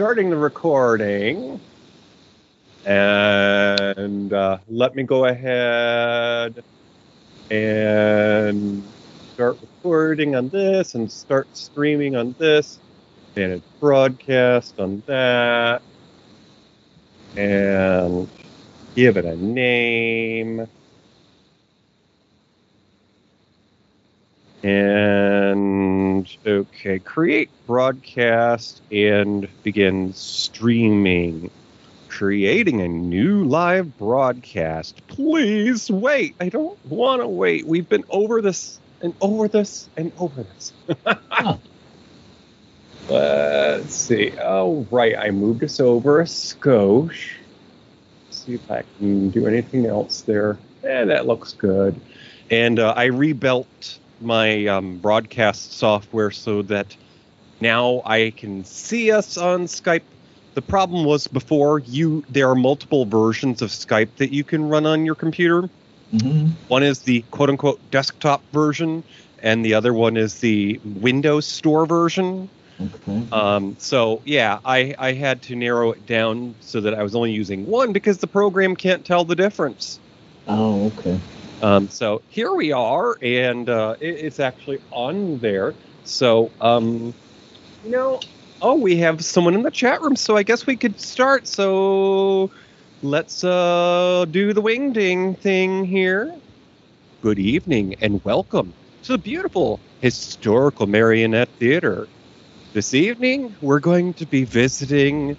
starting the recording. And uh, let me go ahead and start recording on this and start streaming on this. Manage broadcast on that. And give it a name. And okay, create broadcast and begin streaming. Creating a new live broadcast. Please wait. I don't want to wait. We've been over this and over this and over this. Let's see. Oh, right. I moved us over a skosh. See if I can do anything else there. Eh, that looks good. And uh, I rebuilt my um, broadcast software so that now I can see us on Skype. The problem was before you there are multiple versions of Skype that you can run on your computer. Mm-hmm. One is the quote unquote desktop version, and the other one is the Windows Store version. Okay. Um, so yeah, I, I had to narrow it down so that I was only using one because the program can't tell the difference. oh, okay. Um, so here we are, and uh, it, it's actually on there. So, um, you know, oh, we have someone in the chat room, so I guess we could start. So let's uh, do the wing ding thing here. Good evening, and welcome to the beautiful historical marionette theater. This evening, we're going to be visiting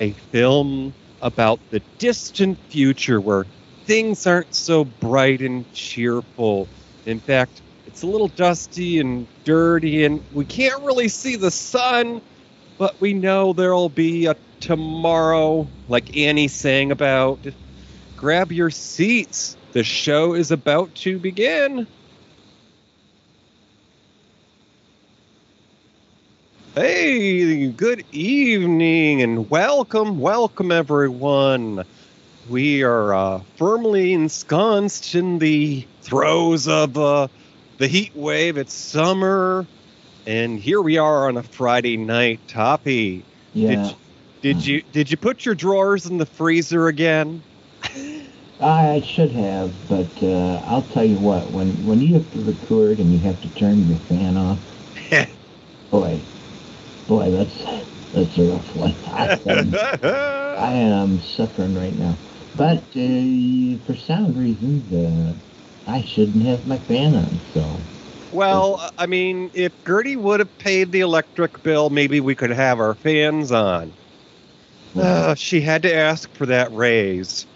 a film about the distant future where things aren't so bright and cheerful. In fact, it's a little dusty and dirty, and we can't really see the sun, but we know there'll be a tomorrow, like Annie sang about. Grab your seats. The show is about to begin. Hey, good evening and welcome, welcome everyone. We are uh, firmly ensconced in the throes of uh, the heat wave. It's summer, and here we are on a Friday night. Toppie, Yeah. did, did you did you put your drawers in the freezer again? I should have, but uh, I'll tell you what. When when you have to record and you have to turn your fan off, boy, boy, that's that's a rough one. I, am- I am suffering right now. But uh, for sound reasons, uh, I shouldn't have my fan on. So well, I mean, if Gertie would have paid the electric bill, maybe we could have our fans on. Uh, she had to ask for that raise.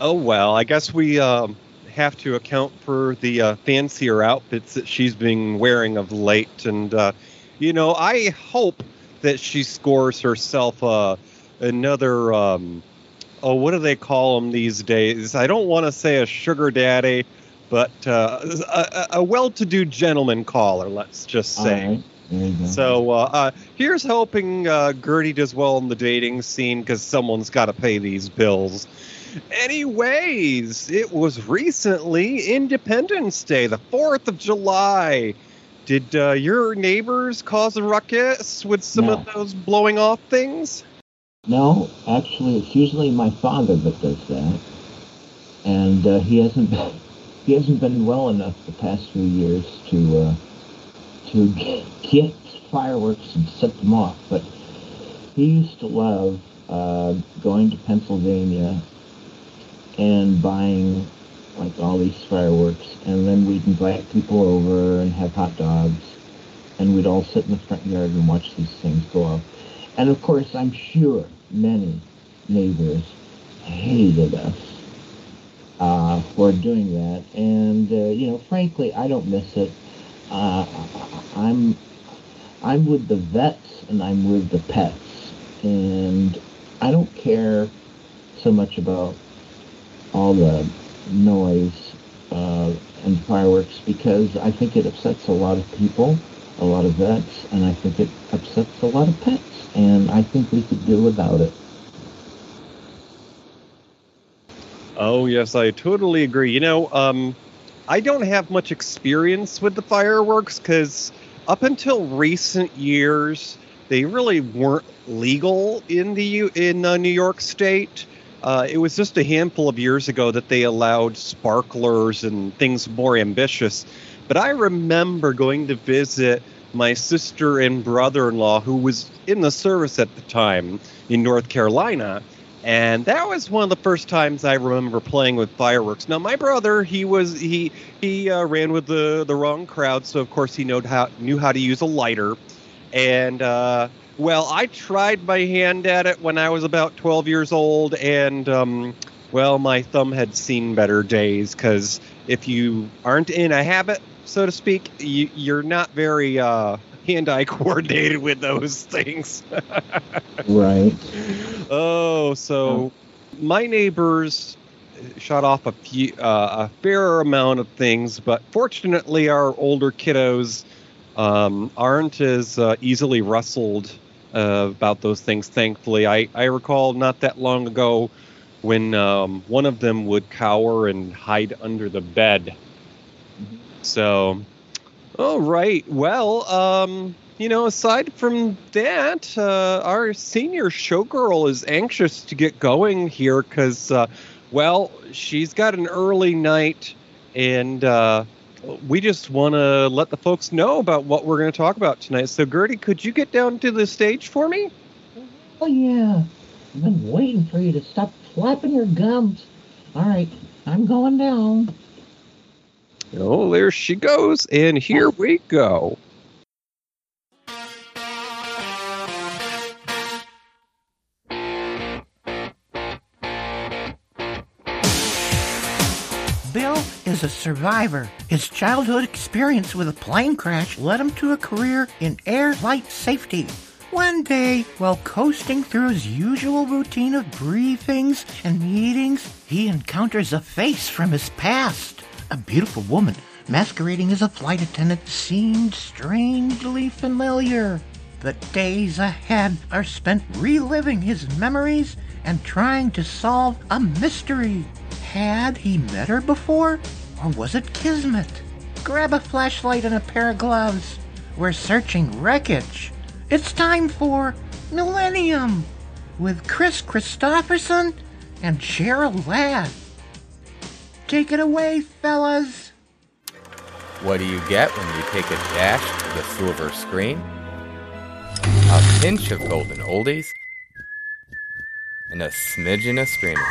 Oh well, I guess we um, have to account for the uh, fancier outfits that she's been wearing of late, and uh, you know, I hope that she scores herself uh, another. Um, oh, what do they call them these days? I don't want to say a sugar daddy, but uh, a, a- well-to-do gentleman caller. Let's just say. right, there you go. So uh, uh, here's hoping uh, Gertie does well in the dating scene because someone's got to pay these bills. Anyways, it was recently Independence Day, the 4th of July. Did uh, your neighbors cause a ruckus with some No. of those blowing off things? No, actually, it's usually my father that does that, and uh, he hasn't been, he hasn't been well enough the past few years to uh, to get fireworks and set them off. But he used to love uh, going to Pennsylvania and buying like all these fireworks, and then we'd invite people over and have hot dogs, and we'd all sit in the front yard and watch these things go off. And of course, I'm sure many neighbors hated us uh, for doing that. And uh, you know, frankly, I don't miss it. Uh, I'm I'm with the vets and I'm with the pets, and I don't care so much about all the noise uh, and fireworks because I think it upsets a lot of people, a lot of vets, and I think it upsets a lot of pets. And I think we could do without it. Oh yes, I totally agree. You know, um, I don't have much experience with the fireworks because up until recent years, they really weren't legal in the in uh, New York State. Uh, it was just a handful of years ago that they allowed sparklers and things more ambitious. But I remember going to visit my sister and brother-in-law, who was in the service at the time in North Carolina, and that was one of the first times I remember playing with fireworks. Now, my brother, he was he he uh, ran with the the wrong crowd, so of course he knew how knew how to use a lighter, and uh, well, I tried my hand at it when I was about 12 years old, and um, well, my thumb had seen better days because if you aren't in a habit, so to speak, you, you're not very uh, hand-eye coordinated with those things. Right. Oh, so my neighbors shot off a few, uh, a fair amount of things, but fortunately, our older kiddos um, aren't as uh, easily rustled uh, about those things. Thankfully, I I recall not that long ago when um, one of them would cower and hide under the bed. So, all right. Well, um, you know, aside from that, uh, our senior showgirl is anxious to get going here because, uh, well, she's got an early night, and uh, we just want to let the folks know about what we're going to talk about tonight. So, Gertie, could you get down to the stage for me? Oh yeah. I've been waiting for you to stop flapping your gums. All right, I'm going down. Oh, there she goes, and here we go. Bill is a survivor. His childhood experience with a plane crash led him to a career in air flight safety. One day, while coasting through his usual routine of briefings and meetings, he encounters a face from his past. A beautiful woman, masquerading as a flight attendant, seemed strangely familiar. The days ahead are spent reliving his memories and trying to solve a mystery. Had he met her before? Or was it kismet? Grab a flashlight and a pair of gloves. We're searching wreckage. It's time for Millennium with Kris Kristofferson and Cheryl Ladd. Take it away, fellas. What do you get when you take a dash to the silver screen? A pinch of golden oldies and a smidgen of streaming.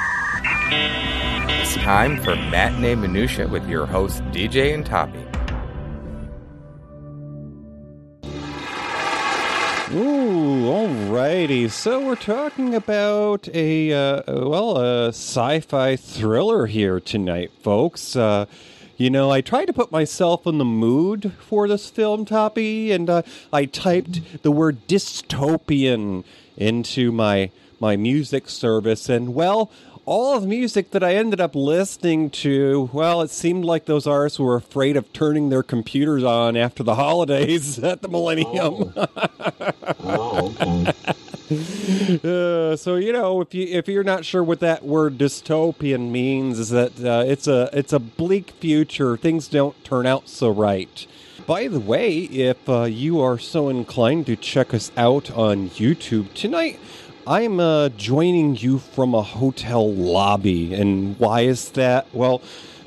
It's time for Matinee Minutiae with your host DJ and Toppie. Ooh, alrighty. So we're talking about a uh, well, a sci-fi thriller here tonight, folks. Uh, you know, I tried to put myself in the mood for this film, Toppie, and uh, I typed the word dystopian into my my music service, and well, all of the music that I ended up listening to, well, it seemed like those artists were afraid of turning their computers on after the holidays at the Millennium. Oh, okay. Uh, so you know, if you if you're not sure what that word dystopian means, is that uh, it's a it's a bleak future. Things don't turn out so right. By the way, if uh, you are so inclined to check us out on YouTube tonight, I'm uh, joining you from a hotel lobby. And why is that? Well,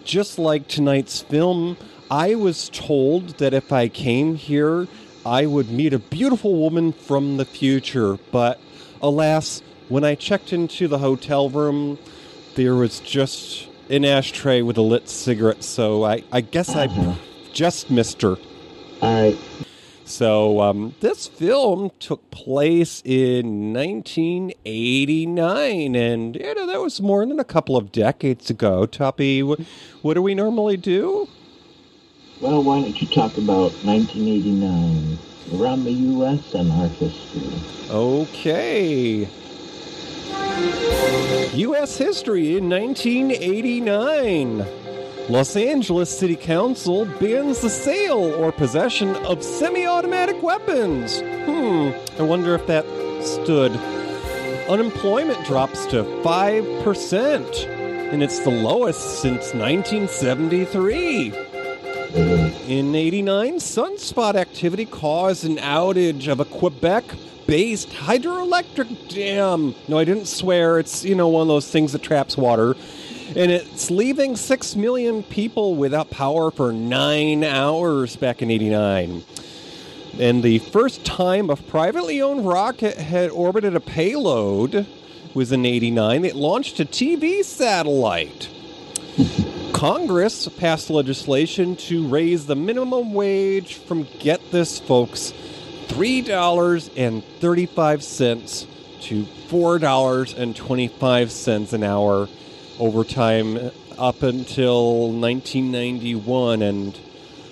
just like tonight's film, I was told that if I came here, I would meet a beautiful woman from the future. But alas, when I checked into the hotel room, there was just an ashtray with a lit cigarette. So I, I guess I just missed her. Right. So um, this film took place in 1989, and you know that was more than a couple of decades ago. Toppie, what, what do we normally do? Well, why don't you talk about 1989 around the U.S. and our history? Okay. U.S. history in 1989. Los Angeles City Council bans the sale or possession of semi automatic weapons. Hmm, I wonder if that stood. Unemployment drops to 5%, and it's the lowest since 1973. In 89, sunspot activity caused an outage of a Quebec based hydroelectric dam. No, I didn't swear. It's, you know, one of those things that traps water. And it's leaving 6 million people without power for nine hours back in 89. And the first time a privately owned rocket had orbited a payload was in 89. It launched a TV satellite. Congress passed legislation to raise the minimum wage from, get this, folks, $3.35 to $4.25 an hour overtime up until 1991. And,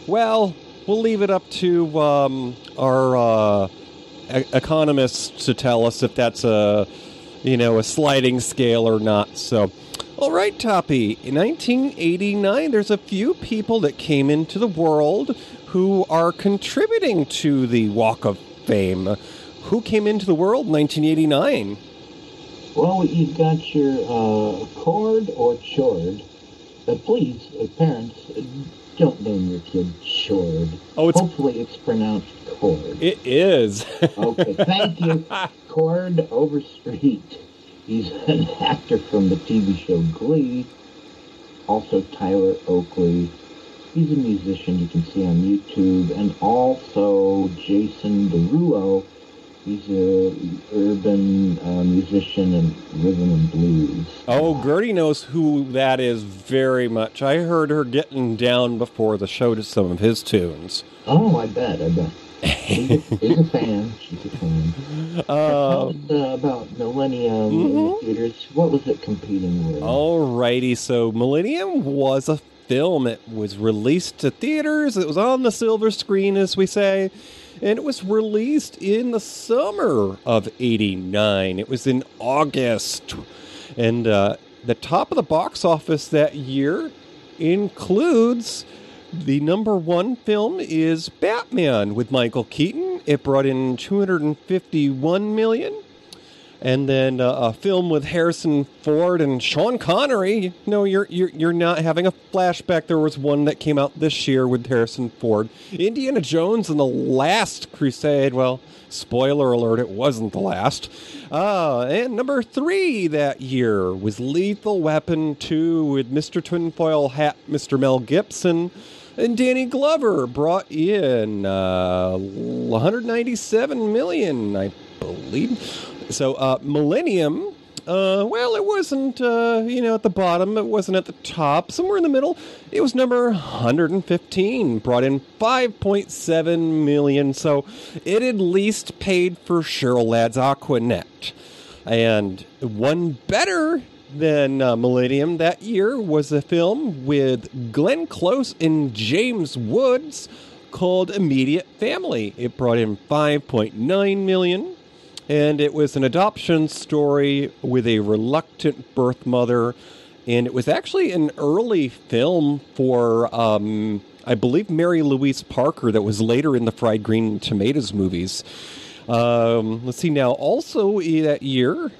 well, we'll leave it up to um, our uh, e- economists to tell us if that's a, you know, a sliding scale or not. So, all right, Toppie. In 1989, there's a few people that came into the world who are contributing to the Walk of Fame. Who came into the world in 1989? Well, you've got your uh, cord or chord. Uh, please, uh, parents, uh, don't name your kid Chord. Oh, it's Hopefully it's pronounced cord. it is. Okay, thank you. Cord Overstreet. He's an actor from the TV show Glee. Also Tyler Oakley. He's a musician you can see on YouTube. And also Jason Derulo. He's a urban uh, musician and rhythm and blues. oh, Gertie knows who that is very much. I heard her getting down before the show to some of his tunes. Oh, I bet, I bet. He's a, he's a fan. She's a fan. Uh, uh, about Millennium Mhm. the theaters. What was it competing with? Alrighty, so Millennium was a film. It was released to theaters. It was on the silver screen, as we say, and it was released in the summer of '89. It was in August, and uh, the top of the box office that year includes the number one film is Batman with Michael Keaton. It brought in 251 million. And then uh, a film with Harrison Ford and Sean Connery. No, you're, you're you're not having a flashback. There was one that came out this year with Harrison Ford. Indiana Jones and the Last Crusade. Well, spoiler alert, it wasn't the last. Uh, and number three that year was Lethal Weapon 2 with Mr. Tinfoil Hat, Mr. Mel Gibson. And Danny Glover brought in uh, 197 million, I believe. So, uh, Millennium, uh, well, it wasn't, uh, you know, at the bottom. It wasn't at the top. Somewhere in the middle. It was number 115. Brought in 5.7 million. So, it at least paid for Cheryl Ladd's Aquanet. And one better than uh, Millennium that year was a film with Glenn Close and James Woods called Immediate Family. It brought in 5.9 million and it was an adoption story with a reluctant birth mother. And it was actually an early film for um, i believe mary louise parker that was later in the fried green tomatoes movies. Um, let's see now. Also that year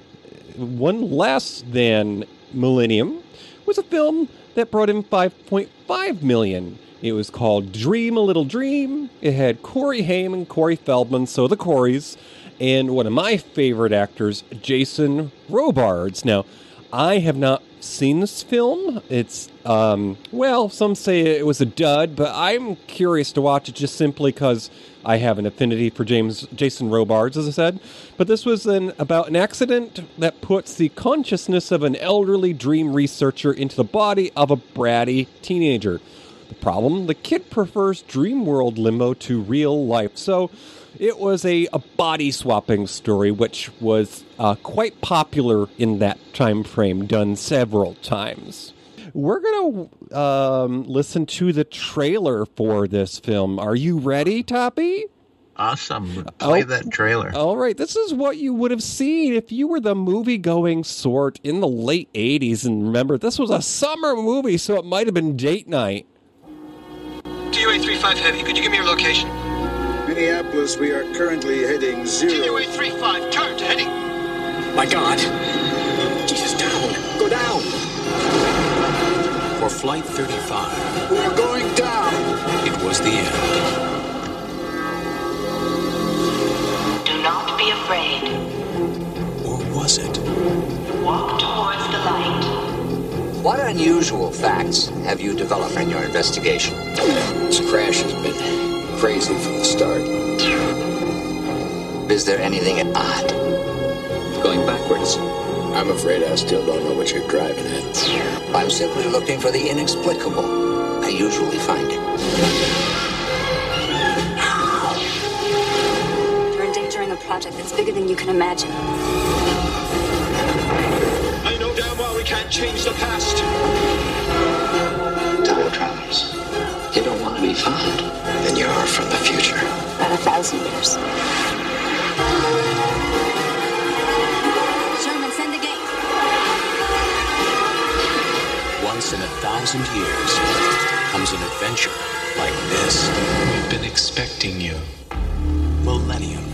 one less than millennium was a film that brought in 5.5 million. It was called dream a little dream. It had corey haim and corey feldman so the coreys and one of my favorite actors, Jason Robards. Now, I have not seen this film. It's, um, well, some say it was a dud, but I'm curious to watch it just simply because I have an affinity for James Jason Robards, as I said. But this was an, about an accident that puts the consciousness of an elderly dream researcher into the body of a bratty teenager. The problem? The kid prefers dream world limbo to real life. So, it was a, a body swapping story, which was uh, quite popular in that time frame, done several times. We're going to um, listen to the trailer for this film. Are you ready, Toppie? Awesome. Play Oh. that trailer. All right, this is what you would have seen if you were the movie going sort in the late 80s. And remember, this was a summer movie, so it might have been date night. TUA 35 Heavy, could you give me your location? Minneapolis, we are currently heading zero. TUA 35, turn to heading. My God! Jesus, down! Go down! For Flight 35, We're going down. it was the end. Do not be afraid. afraid. Or was it? Walk towards the light. What unusual facts have you developed in your investigation? This crash has been crazy from the start. Is there anything odd? Going backwards? I'm afraid I still don't know what you're driving at. I'm simply looking for the inexplicable. I usually find it. You're endangering a project that's bigger than you can imagine. I know damn well we can't change the past. Time travels. You don't want to be found. Then you are from the future. About a thousand years. Sherman, send the gate. Once in a thousand years comes an adventure like this. We've been expecting you. Millennium.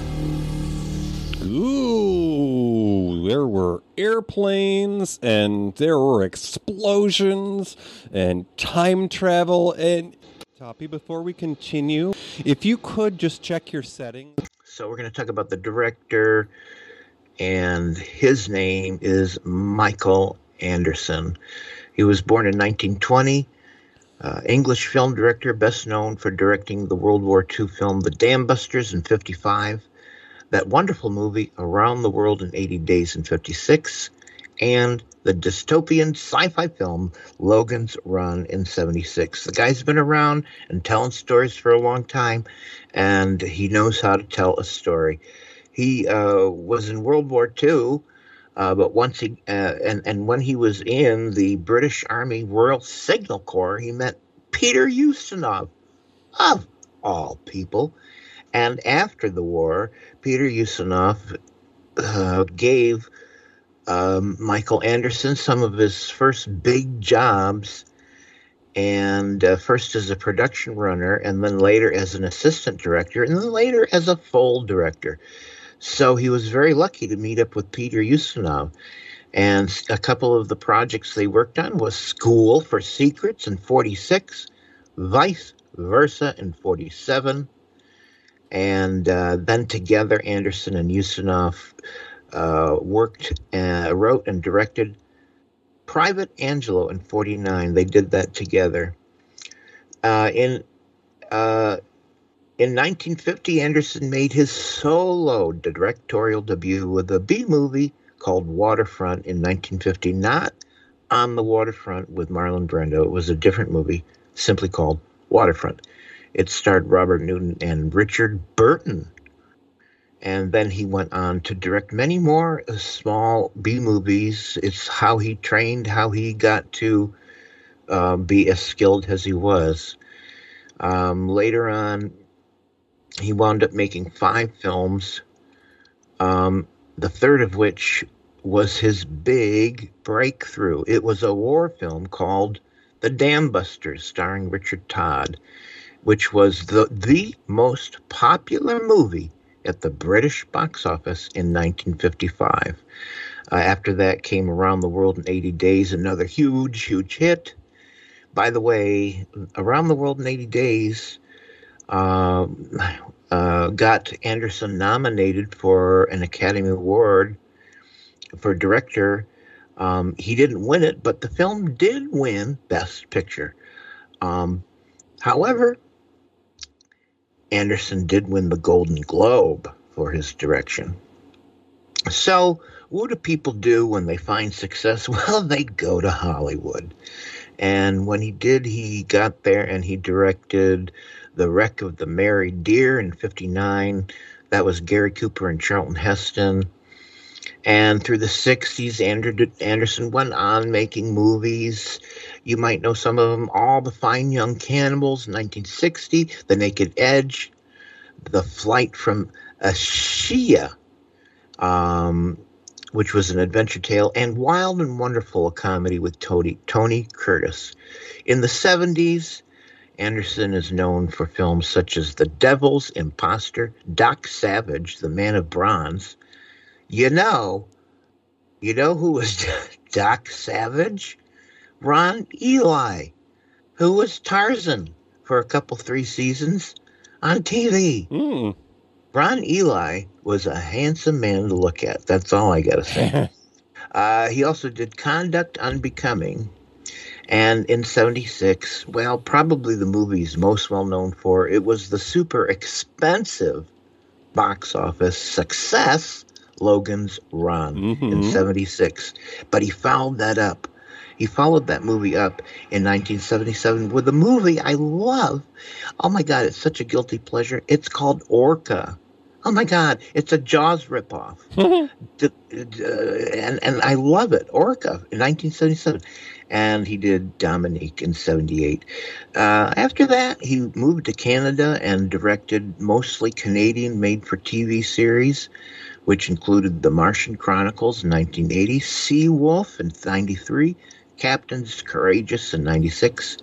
Ooh, there were airplanes and there were explosions and time travel and Before we continue, if you could just check your settings. So we're going to talk about the director, and his name is Michael Anderson. He was born in 1920. Uh, English film director, best known for directing the World War II film The Dam Busters in 55, that wonderful movie Around the World in 80 Days in 56, and the dystopian sci-fi film Logan's Run in 76. The guy's been around and telling stories for a long time, and he knows how to tell a story. He uh, was in World War II, uh, but once he uh, and and when he was in the British Army Royal Signal Corps, he met Peter Ustinov, of all people. And after the war, Peter Ustinov uh, gave um, Michael Anderson some of his first big jobs, and uh, first as a production runner, and then later as an assistant director, and then later as a full director. So he was very lucky to meet up with Peter Ustinov. And a couple of the projects they worked on was School for Secrets in 46, Vice Versa in 47, and uh, then together Anderson and Ustinov uh, worked, uh, wrote, and directed Private Angelo in '49. They did that together. Uh, in uh, in 1950, Anderson made his solo directorial debut with a B movie called Waterfront in 1950. Not on the waterfront with Marlon Brando. It was a different movie, simply called Waterfront. It starred Robert Newton and Richard Burton and then he went on to direct many more small B movies. It's how he trained, how he got to uh, be as skilled as he was. Um, later on, he wound up making five films, um, the third of which was his big breakthrough. It was a war film called The Dam Busters, starring Richard Todd, which was the, the most popular movie at the British box office in 1955. Uh, after that came Around the World in 80 Days, another huge, huge hit. By the way, Around the World in 80 Days uh, uh, got Anderson nominated for an Academy Award for director. Um, he didn't win it, but the film did win Best Picture. Um, however, Anderson did win the Golden Globe for his direction. So, what do people do when they find success? Well, they go to Hollywood. And when he did, he got there and he directed The Wreck of the Mary Deare in 59. That was Gary Cooper and Charlton Heston. And through the 60s, Andrew Anderson went on making movies. You might know some of them All the Fine Young Cannibals, 1960, The Naked Edge, The Flight from Ashiya, um, which was an adventure tale, and Wild and Wonderful, a comedy with Tony, Tony Curtis. In the 70s, Anderson is known for films such as The Devil's Imposter, Doc Savage, The Man of Bronze. You know, you know who was Doc Savage? Ron Ely, who was Tarzan for a couple, three seasons on TV. Mm. Ron Ely was a handsome man to look at. That's all I got to say. uh, he also did Conduct Unbecoming. And in 76, well, probably the movie he's most well known for, it was the super expensive box office success, Logan's Run in 76. But he followed that up. He followed that movie up in 1977 with a movie I love. Oh my God, it's such a guilty pleasure. It's called Orca. Oh my God, it's a Jaws ripoff. Uh, and, and I love it. Orca in 1977. And he did Dominique in 78. Uh, after that, he moved to Canada and directed mostly Canadian made for TV series, which included The Martian Chronicles in 1980, Sea Wolf in 93, Captains Courageous in 96,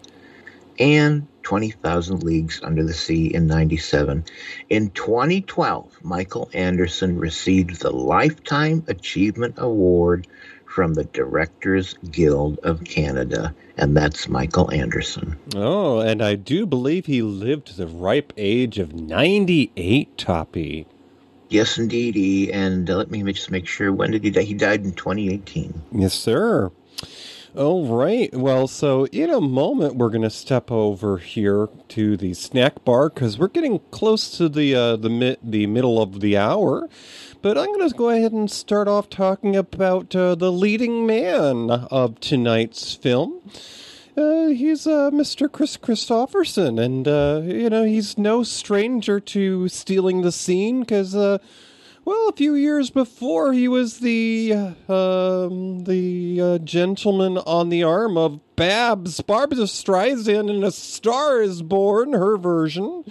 and 20,000 Leagues Under the Sea in 97. In 2012, Michael Anderson received the Lifetime Achievement Award from the Directors Guild of Canada, and that's Michael Anderson. Oh, and I do believe he lived to the ripe age of 98, Toppie. Yes, indeed. And uh, let me just make sure. When did he die? He died in 2018. Yes, sir. All right. Well, so in a moment, we're going to step over here to the snack bar because we're getting close to the uh, the mi- the middle of the hour. But I'm going to go ahead and start off talking about uh, the leading man of tonight's film. Uh, he's uh, Mr. Kris Kristofferson, and uh, you know he's no stranger to stealing the scene because, uh, well, a few years before he was the uh, um, the uh, gentleman on the arm of Babs, Barbra Streisand in A Star Is Born, her version.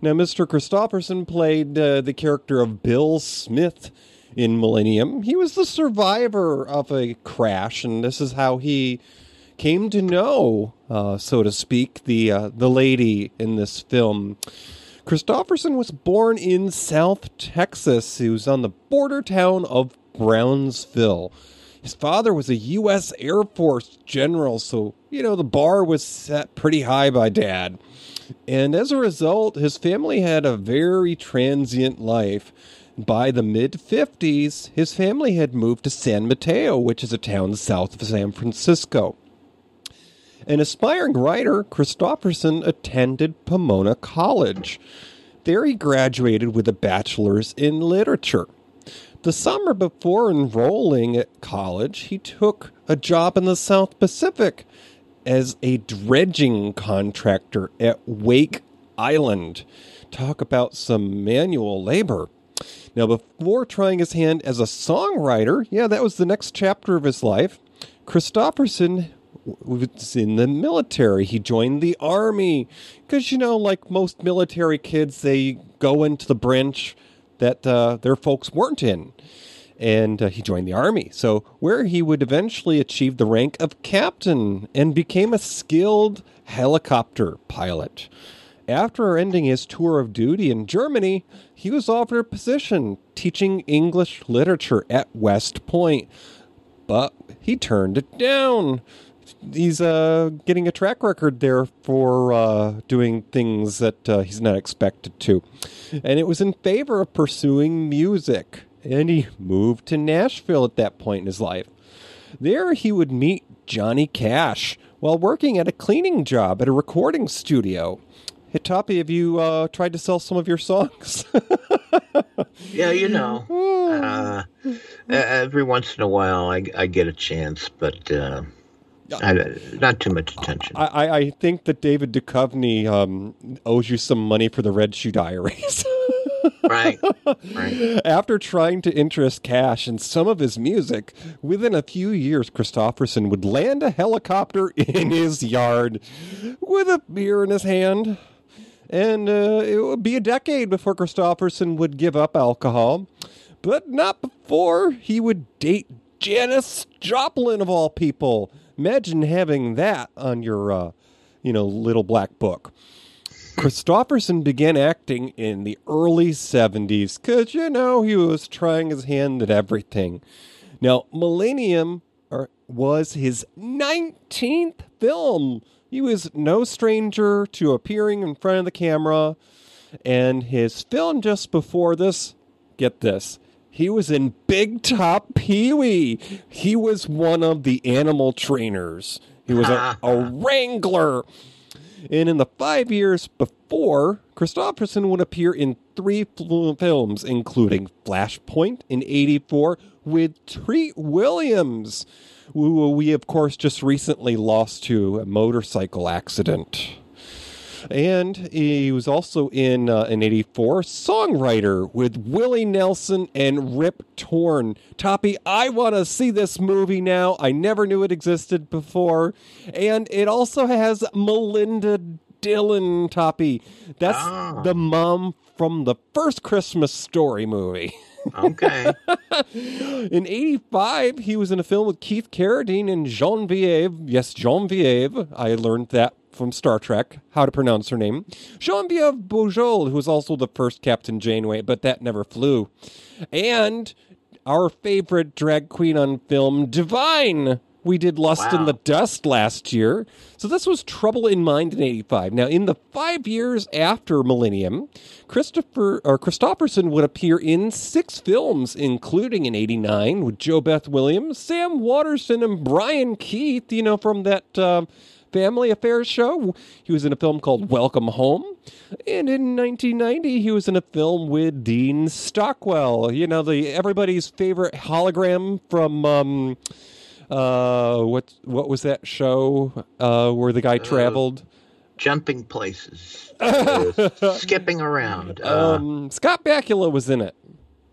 Now, Mr. Kristofferson played the character of Bill Smith in Millennium. He was the survivor of a crash, and this is how he came to know, uh, so to speak, the uh, the lady in this film. Kristofferson was born in South Texas. He was on the border town of Brownsville. His father was a U.S. Air Force general, so, you know, the bar was set pretty high by dad. And as a result, his family had a very transient life. By the mid 50s, his family had moved to San Mateo, which is a town south of San Francisco. An aspiring writer, Kristofferson attended Pomona College. There he graduated with a bachelor's in literature. The summer before enrolling at college, he took a job in the South Pacific as a dredging contractor at Wake Island. Talk about some manual labor. Now, before trying his hand as a songwriter, yeah, that was the next chapter of his life, Kristofferson was in the military. He joined the army. Because, you know, like most military kids, they go into the branch that uh, their folks weren't in. And uh, he joined the army. So, where he would eventually achieve the rank of captain and became a skilled helicopter pilot. After ending his tour of duty in Germany, he was offered a position teaching English literature at West Point, but he turned it down. He's uh, getting a track record there for uh, doing things that uh, he's not expected to. And it was in favor of pursuing music. And he moved to Nashville at that point in his life. There he would meet Johnny Cash while working at a cleaning job at a recording studio. Hey, Toppie, have you uh, tried to sell some of your songs? Yeah, you know, uh, every once in a while I, I get a chance, but uh, I, not too much attention. I, I- think that David Duchovny um, owes you some money for the Red Shoe Diaries. right, right. After trying to interest Cash in some of his music, within a few years, Kristofferson would land a helicopter in his yard with a beer in his hand. And uh, it would be a decade before Kristofferson would give up alcohol, but not before he would date Janis Joplin, of all people. Imagine having that on your, uh, you know, little black book. Kristofferson began acting in the early 70s because, you know, he was trying his hand at everything. Now, Millennium was his 19th film. He was no stranger to appearing in front of the camera, and his film just before this, get this. He was in Big Top Pee Wee. He was one of the animal trainers. He was a, a wrangler. And in the five years before, Kristofferson would appear in three films, including Flashpoint in 84 with Treat Williams, who we, of course, just recently lost to a motorcycle accident. And he was also in uh, in '84 songwriter with Willie Nelson and Rip Torn. Toppie, I want to see this movie now. I never knew it existed before, and it also has Melinda Dillon. Toppie, that's Ah. the mom from the first Christmas Story movie. Okay. In 85, he was in a film with Keith Carradine and Genevieve. Yes, Genevieve. I learned that from Star Trek, how to pronounce her name. Genevieve Bujold, who was also the first Captain Janeway, but that never flew. And our favorite drag queen on film, Divine. We did Lust in the Dust last year. So this was Trouble in Mind in 85. Now, in the five years after Millennium, Christopher or Kristofferson would appear in six films, including in 89 with JoBeth Williams, Sam Waterston, and Brian Keith, you know, from that uh, Family Affairs show. He was in a film called Welcome Home. And in 1990, he was in a film with Dean Stockwell, you know, the everybody's favorite hologram from. Um, uh, what what was that show uh, where the guy traveled? Jumping places. Uh, skipping around. Uh, Um, Scott Bakula was in it.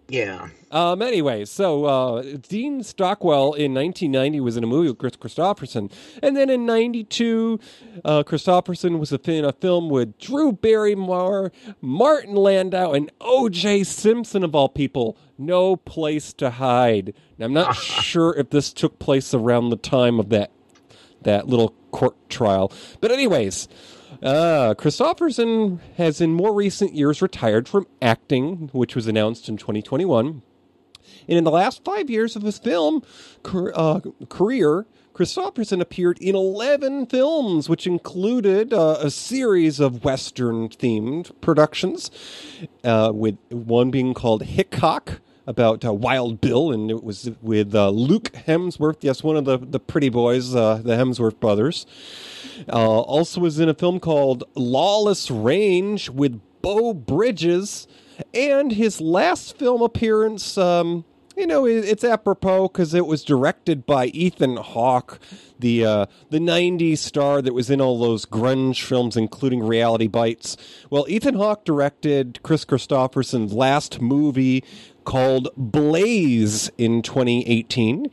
Yeah. Um, anyway, so uh, Dean Stockwell in 1990 was in a movie with Kris Kristofferson, and then in '92, uh, Kristofferson was in a film with Drew Barrymore, Martin Landau, and O.J. Simpson of all people. No place to hide. Now, I'm not sure if this took place around the time of that that little court trial, but anyways. Uh, Kristofferson has in more recent years retired from acting, which was announced in 2021. And in the last five years of his film uh, career, Kristofferson appeared in 11 films, which included uh, a series of Western themed productions, uh, with one being called Hickok. About uh, Wild Bill, and it was with uh, Luke Hemsworth. Yes, one of the, the pretty boys, uh, the Hemsworth brothers. Uh, also was in a film called Lawless Range with Beau Bridges, and his last film appearance. Um, you know, it, it's apropos because it was directed by Ethan Hawke, the uh, the '90s star that was in all those grunge films, including Reality Bites. Well, Ethan Hawke directed Kris Kristofferson's last movie called Blaze in 2018,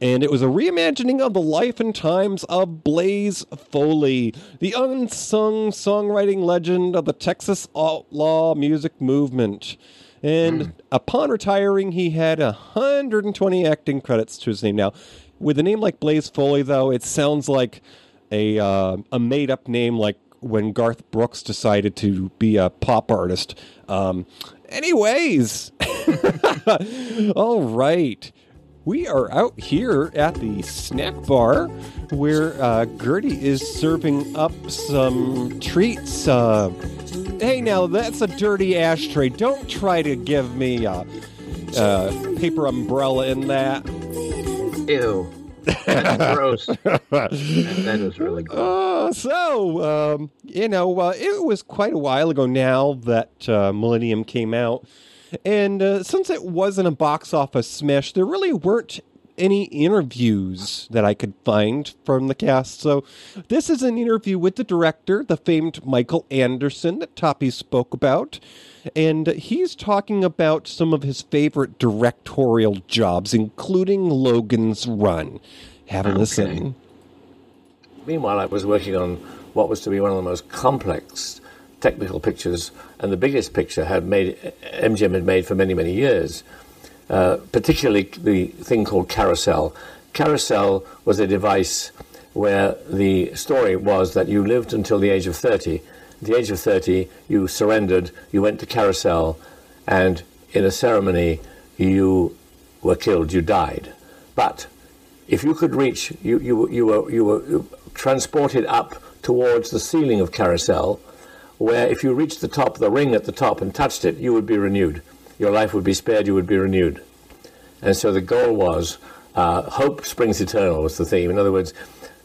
and it was a reimagining of the life and times of Blaze Foley, the unsung songwriting legend of the Texas outlaw music movement. And upon retiring, he had 120 acting credits to his name. Now, with a name like Blaze Foley, though, it sounds like a uh, a made up name, like when Garth Brooks decided to be a pop artist. Um, anyways, all right. We are out here at the snack bar where uh, Gertie is serving up some treats. Uh, hey, now that's a dirty ashtray. Don't try to give me a, a paper umbrella in that. Ew. That's gross. That, that is really gross. Uh, so, um, you know, uh, it was quite a while ago now that uh, Millennium came out. And uh, since it wasn't a box office smash, there really weren't any interviews that I could find from the cast. So, this is an interview with the director, the famed Michael Anderson, that Toppie spoke about. And he's talking about some of his favorite directorial jobs, including Logan's Run. Have a listen. Meanwhile, I was working on what was to be one of the most complex technical pictures and the biggest picture had made MGM had made for many many years. Uh, particularly the thing called Carousel. Carousel was a device where the story was that you lived until the age of 30. At the age of 30, you surrendered, you went to Carousel, and in a ceremony, you were killed, you died. But if you could reach, you, you, you, were, you were transported up towards the ceiling of Carousel, where if you reached the top, the ring at the top, and touched it, you would be renewed. your life would be spared, you would be renewed. And so the goal was uh, hope springs eternal was the theme. In other words,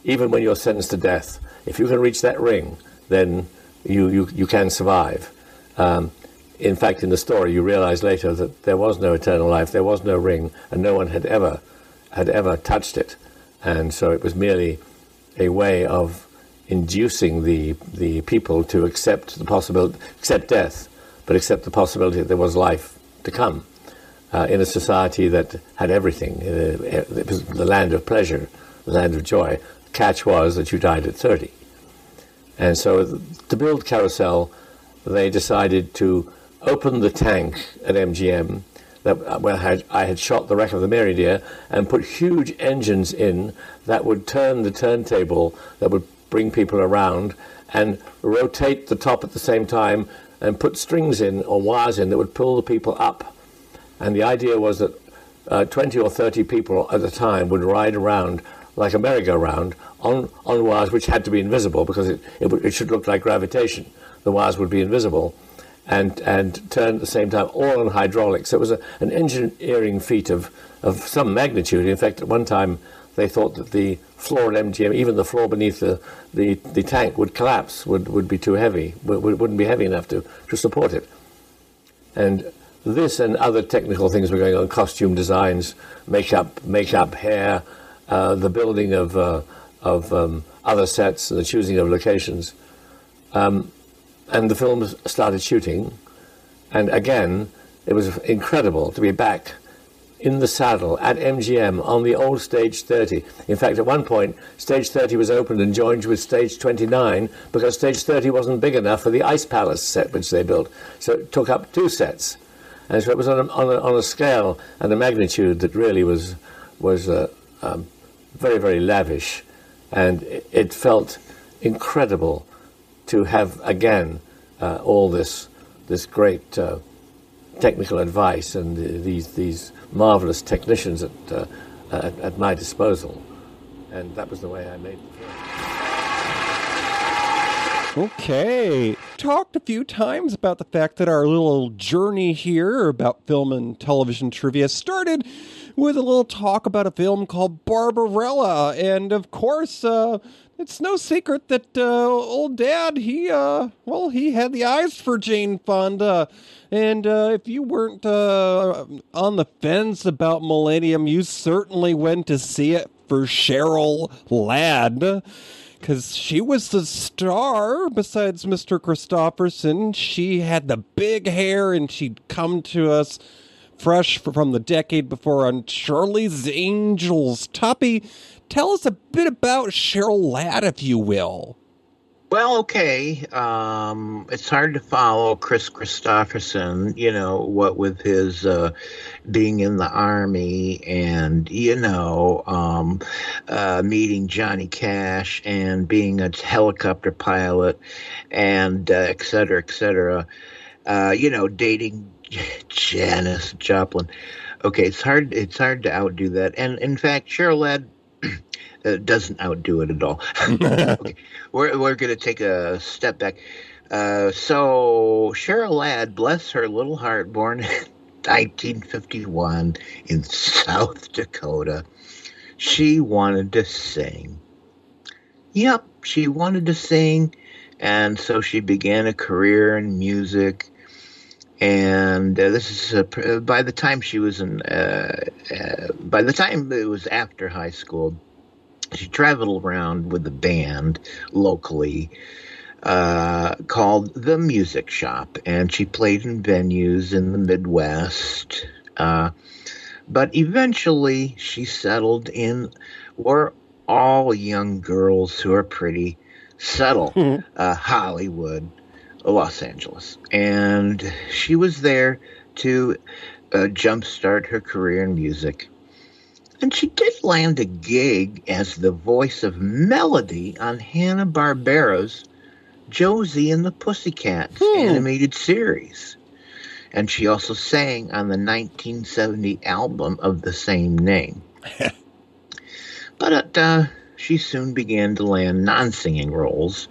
even when you're sentenced to death, if you can reach that ring, then you, you, you can survive. Um, in fact, in the story, you realize later that there was no eternal life, there was no ring, and no one had ever had ever touched it, and so it was merely a way of inducing the the people to accept the possibility, accept death, but accept the possibility that there was life to come uh, in a society that had everything. Uh, it was the land of pleasure, the land of joy. The catch was that you died at 30. And so to build Carousel, they decided to open the tank at MGM that uh, where I had, I had shot the wreck of the Mary Deare and put huge engines in that would turn the turntable that would bring people around and rotate the top at the same time and put strings in or wires in that would pull the people up. And the idea was that uh, 20 or 30 people at a time would ride around like a merry-go-round on, on wires which had to be invisible because it, it, it should look like gravitation. The wires would be invisible and, and turn at the same time, all on hydraulics. So it was a, an engineering feat of, of some magnitude. In fact, at one time, they thought that the floor at MGM, even the floor beneath the, the, the tank, would collapse, would, would be too heavy, would, wouldn't be heavy enough to, to support it. And this and other technical things were going on costume designs, makeup, makeup hair, uh, the building of, uh, of um, other sets, and the choosing of locations. Um, and the film started shooting. And again, it was incredible to be back in the saddle at MGM on the old stage 30. In fact, at one point, stage 30 was opened and joined with stage 29 because stage 30 wasn't big enough for the Ice Palace set which they built. So it took up two sets. And so it was on a, on a, on a scale and a magnitude that really was, was uh, um, very, very lavish. And it, felt incredible to have again uh, all this this great uh, technical advice and these these marvelous technicians at, uh, at, at my disposal, and that was the way I made the film. Okay. Talked a few times about the fact that our little journey here about film and television trivia started with a little talk about a film called Barbarella. And of course, uh, it's no secret that uh, old dad he uh well he had the eyes for Jane Fonda and uh, if you weren't uh, on the fence about Millennium you certainly went to see it for Cheryl Ladd because she was the star besides Mr. Kristofferson she had the big hair and she'd come to us fresh from the decade before on Charlie's Angels Toppie tell us a bit about Cheryl Ladd, if you will. Well, okay. Um, it's hard to follow Kris Kristofferson, you know, what with his uh, being in the army and, you know, um, uh, meeting Johnny Cash and being a helicopter pilot and uh, et cetera, et cetera. Uh, you know, dating Janis Joplin. Okay, it's hard. It's hard to outdo that. And in fact, Cheryl Ladd uh, doesn't outdo it at all. okay. We're, we're going to take a step back. Uh, so, Cheryl Ladd, bless her little heart, born in 1951 in South Dakota, she wanted to sing. Yep, she wanted to sing, and so she began a career in music. And uh, this is uh, by the time she was in, uh, uh, by the time it was after high school, she traveled around with a band locally uh, called The Music Shop, and she played in venues in the Midwest. Uh, but eventually, she settled in where all young girls who are pretty settle uh, Hollywood, Los Angeles. And she was there to uh, jumpstart her career in music. And she did land a gig as the voice of Melody on Hanna-Barbera's Josie and the Pussycats animated series. And she also sang on the 1970 album of the same name. but uh, she soon began to land non singing roles.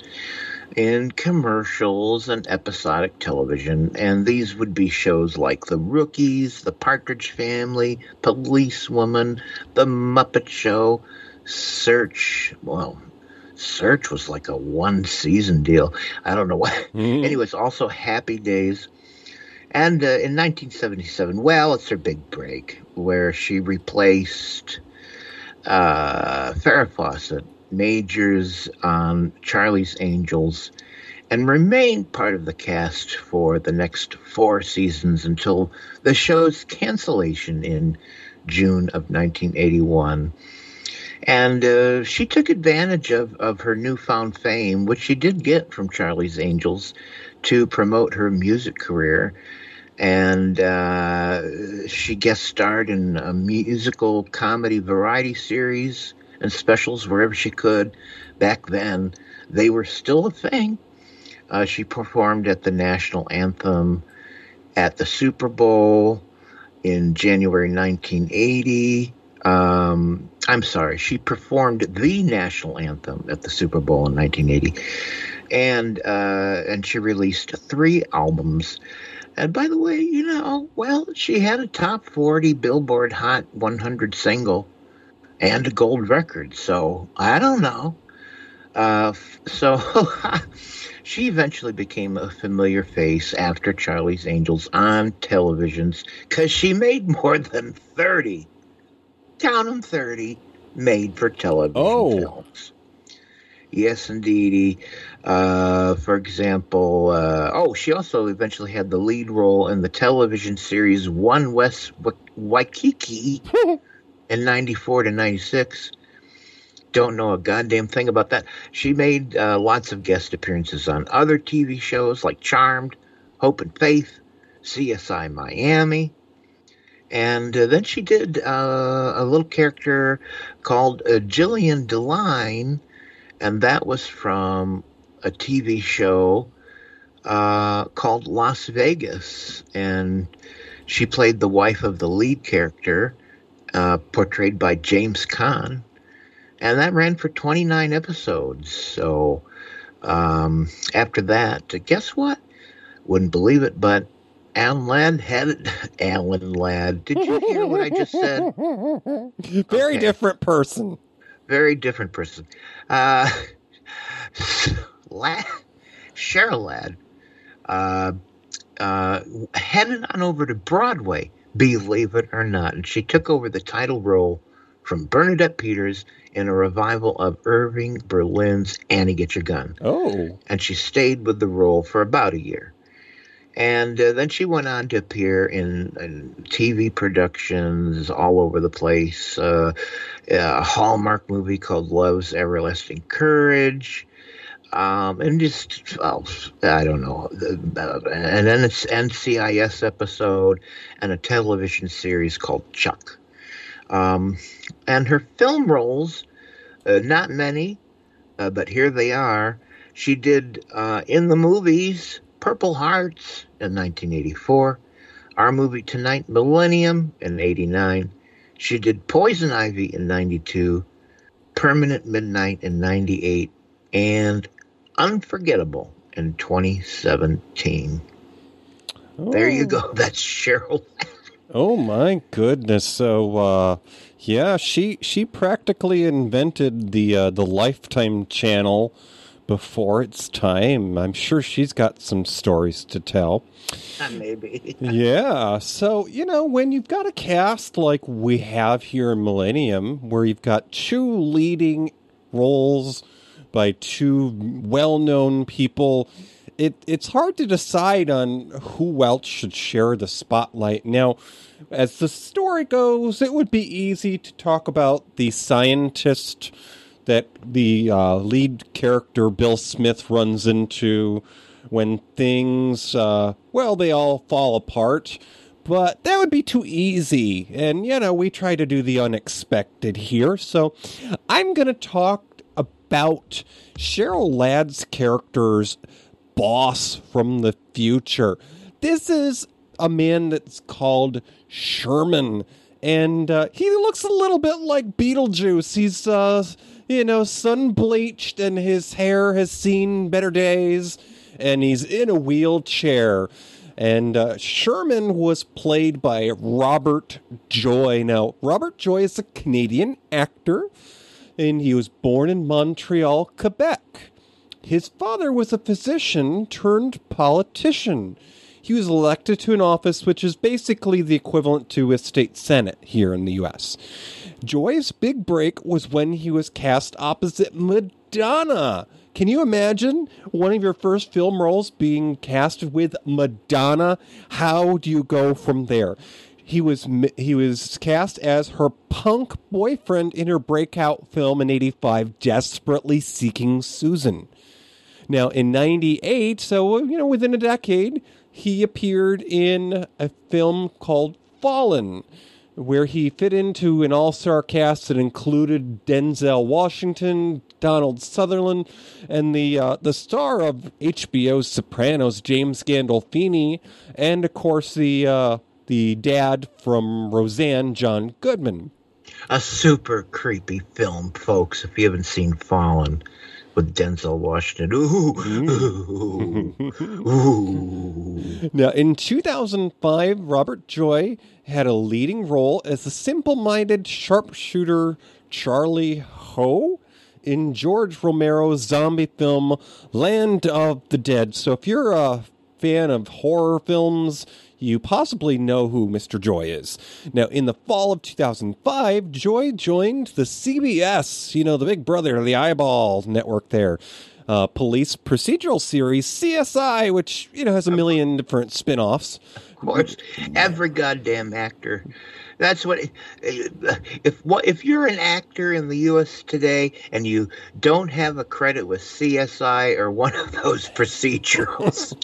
In commercials and episodic television, and these would be shows like The Rookies, The Partridge Family, Policewoman, The Muppet Show, Search. Well, Search was like a one season deal. I don't know what. Mm-hmm. Anyways, also Happy Days. And uh, in 1977, well, it's her big break where she replaced uh, Farrah Fawcett Majors on Charlie's Angels and remained part of the cast for the next four seasons until the show's cancellation in June of 1981. And uh, she took advantage of, of her newfound fame, which she did get from Charlie's Angels, to promote her music career. And uh, she guest starred in a musical comedy variety series and specials wherever she could. Back then, they were still a thing. Uh, she performed at the national anthem at the Super Bowl in January 1980. Um, I'm sorry, she performed the national anthem at the Super Bowl in 1980, and uh, and she released three albums. And by the way, you know, well, she had a top 40 Billboard Hot 100 single and a gold record. So I don't know. Uh, so she eventually became a familiar face after Charlie's Angels on televisions because she made more than 30, count them 30, made for television Oh. films. Yes, indeedy. Uh, for example, uh, oh, she also eventually had the lead role in the television series One West Wa- Waikiki in 94 to 96. Don't know a goddamn thing about that. She made uh, lots of guest appearances on other TV shows like Charmed, Hope and Faith, CSI Miami. And uh, then she did uh, a little character called uh, Jillian Deline, and that was from a TV show uh, called Las Vegas. And she played the wife of the lead character, uh, portrayed by James Caan. And that ran for 29 episodes. So um, after that, guess what? Wouldn't believe it, but Alan Ladd had it. Alan Ladd. Did you hear what I just said? Very different person. Very different person. Uh, Ladd, Cheryl Ladd uh, uh, headed on over to Broadway, believe it or not. And she took over the title role from Bernadette Peters in a revival of Irving Berlin's Annie Get Your Gun. Oh. And she stayed with the role for about a year. And uh, then she went on to appear in, in TV productions all over the place. Uh, a Hallmark movie called Love's Everlasting Courage. Um, and just, well, I don't know. And then it's NCIS episode and a television series called Chuck. Um, and her film roles, uh, not many, uh, but here they are. She did uh, in the movies Purple Hearts in 1984, Our Movie Tonight Millennium in 89. She did Poison Ivy in 92, Permanent Midnight in 98, and Unforgettable in 2017. There you go. That's Cheryl. Oh my goodness! So, uh, yeah, she she practically invented the uh, the Lifetime channel before its time. I'm sure she's got some stories to tell. Maybe. Yeah, so you know when you've got a cast like we have here in Millennium, where you've got two leading roles by two well-known people, it it's hard to decide on who else should share the spotlight. Now, as the story goes, it would be easy to talk about the scientist that the uh, lead character Bill Smith runs into when things, uh, well, they all fall apart. But that would be too easy. And, you know, we try to do the unexpected here. So I'm going to talk about Cheryl Ladd's character's boss from the future. This is a man that's called Sherman. And uh, he looks a little bit like Beetlejuice. He's uh, you know, sun bleached and his hair has seen better days, and he's in a wheelchair. And uh, Sherman was played by Robert Joy. Now, Robert Joy is a Canadian actor, and he was born in Montreal, Quebec. His father was a physician turned politician. He was elected to an office which is basically the equivalent to a state senate here in the U.S. Joy's big break was when he was cast opposite Madonna. Can you imagine one of your first film roles being cast with Madonna? How do you go from there? He was he was cast as her punk boyfriend in her breakout film in '85, Desperately Seeking Susan. Now in '98, so you know within a decade, he appeared in a film called Fallen where he fit into an all star cast that included Denzel Washington, Donald Sutherland, and the uh, the star of HBO's Sopranos, James Gandolfini, and of course the uh, the dad from Roseanne, John Goodman. A super creepy film, folks. If you haven't seen Fallen with Denzel Washington, ooh, mm. ooh, ooh. Now, in 2005, Robert Joy had a leading role as the simple minded sharpshooter Charlie Ho in George Romero's zombie film Land of the Dead. So if you're a fan of horror films, you possibly know who Mr. Joy is. Now, in the fall of 2005, Joy joined the CBS, you know, the big brother the Eyeball network there. Uh, police procedural series CSI, which you know has a million different spin-offs. Of course, every goddamn actor that's what if what if you're an actor in the U.S. today and you don't have a credit with CSI or one of those procedurals,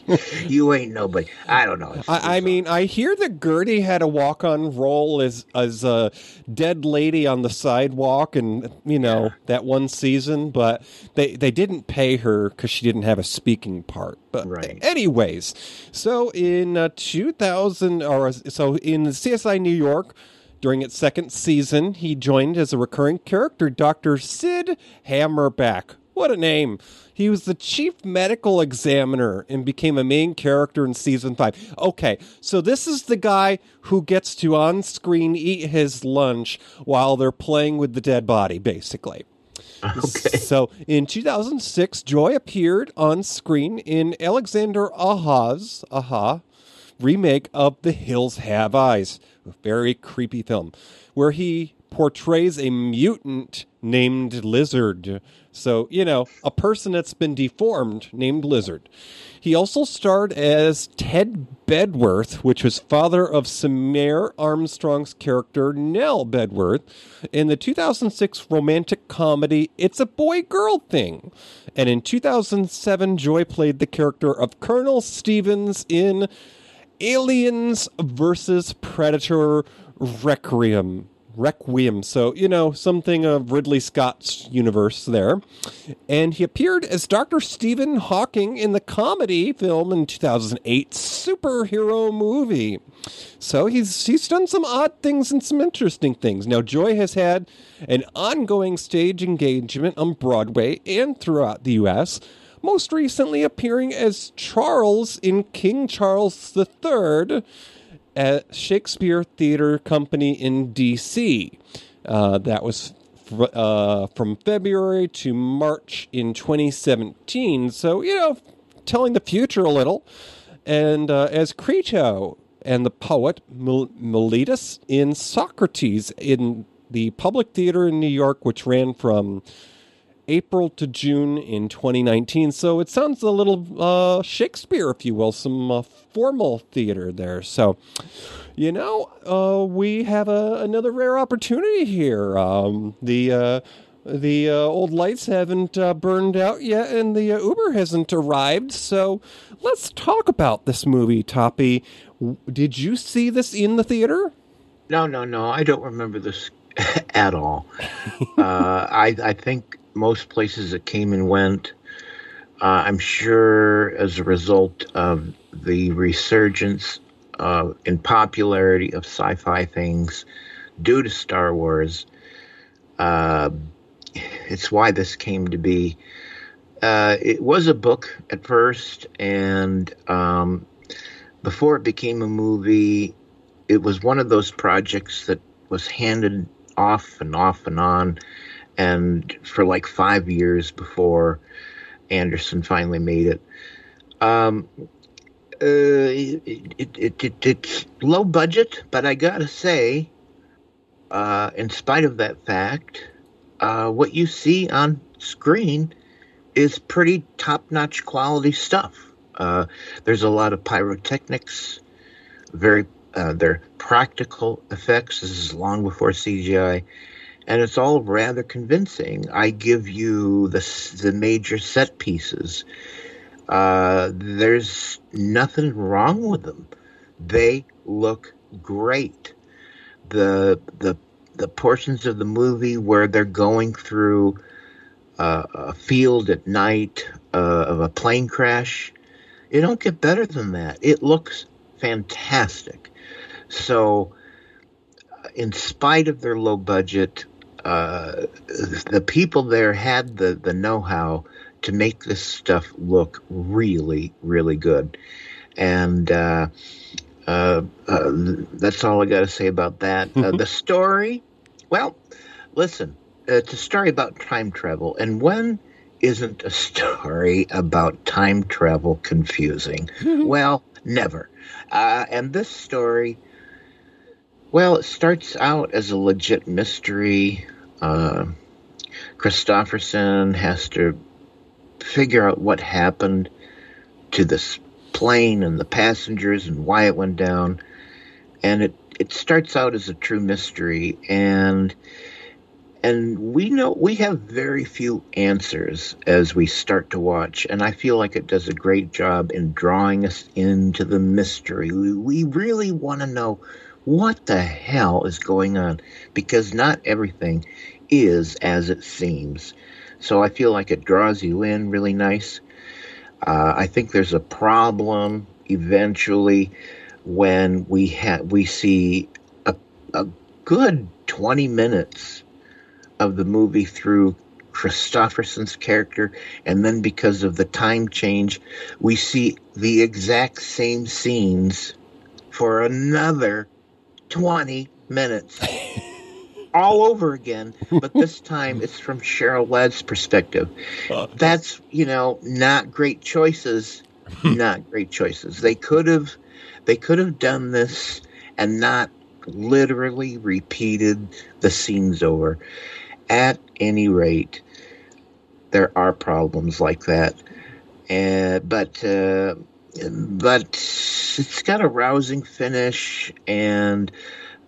you ain't nobody. I don't know. I, I mean, I hear that Gertie had a walk-on role as as a dead lady on the sidewalk, and you know yeah. that one season, but they they didn't pay her because she didn't have a speaking part. But right. anyways, so in uh, 2000 or so in CSI New York, during its second season, he joined as a recurring character, Dr. Sid Hammerback. What a name! He was the chief medical examiner and became a main character in season five. Okay, so this is the guy who gets to on screen eat his lunch while they're playing with the dead body, basically. Okay. So in 2006, Joy appeared on screen in Alexander Aja's Aja remake of The Hills Have Eyes, very creepy film, where he portrays a mutant named Lizard. So, you know, a person that's been deformed named Lizard. He also starred as Ted Bedworth, which was father of Samaire Armstrong's character Nell Bedworth, in the 2006 romantic comedy It's a Boy Girl Thing. And in 2007, Joy played the character of Colonel Stevens in Aliens versus Predator Requiem. Requiem. So, you know, something of Ridley Scott's universe there. And he appeared as Dr. Stephen Hawking in the comedy film in 2008 superhero movie. So he's he's done some odd things and some interesting things. Now Joy has had an ongoing stage engagement on Broadway and throughout the US most recently appearing as Charles in King Charles III at Shakespeare Theater Company in D.C. Uh, that was f- uh, from February to March in 2017. So, you know, telling the future a little. And uh, as Crito and the poet Meletus in Socrates in the Public Theater in New York, which ran from April to June in 2019. So it sounds a little uh, Shakespeare, if you will, some uh, formal theater there. So, you know, uh, we have a, another rare opportunity here. Um, the uh, the uh, old lights haven't uh, burned out yet, and the Uber hasn't arrived. So let's talk about this movie, Toppie. Did you see this in the theater? No, no, no. I don't remember this at all. I, I think most places it came and went. Uh, I'm sure as a result of the resurgence uh, in popularity of sci fi things due to Star Wars, uh, it's why this came to be. Uh, it was a book at first, and um, before it became a movie, it was one of those projects that was handed off and off and on, and for like five years before Anderson finally made it. Um, uh, it, it, it, it, it's low budget, but I gotta say, uh, in spite of that fact, uh, what you see on screen is pretty top notch quality stuff. Uh, there's a lot of pyrotechnics, very uh, they're practical effects. This is long before CGI, and it's all rather convincing. I give you the the major set pieces. Uh, there's nothing wrong with them. They look great. The the the portions of the movie where they're going through uh, a field at night uh, of a plane crash, it don't get better than that. It looks fantastic. So, uh, in spite of their low budget, uh, the people there had the, the know how to make this stuff look really, really good. And uh, uh, uh that's all I got to say about that. Uh, the story, well, listen, it's a story about time travel. And when isn't a story about time travel confusing? well, never. Uh, and this story well, it starts out as a legit mystery. Uh, Kristofferson has to figure out what happened to this plane and the passengers and why it went down. And it, it starts out as a true mystery and and we know we have very few answers as we start to watch and i feel like it does a great job in drawing us into the mystery we, we really want to know what the hell is going on? Because not everything is as it seems. So I feel like it draws you in really nice. Uh, I think there's a problem eventually when we have we see a, a good 20 minutes of the movie through Kristofferson's character, and then because of the time change, we see the exact same scenes for another 20 minutes all over again, but this time it's from Cheryl Ladd's perspective. That's, you know, not great choices. not great choices. They could have they could have done this and not literally repeated the scenes over. At any rate, there are problems like that. Uh, but uh, but it's got a rousing finish, and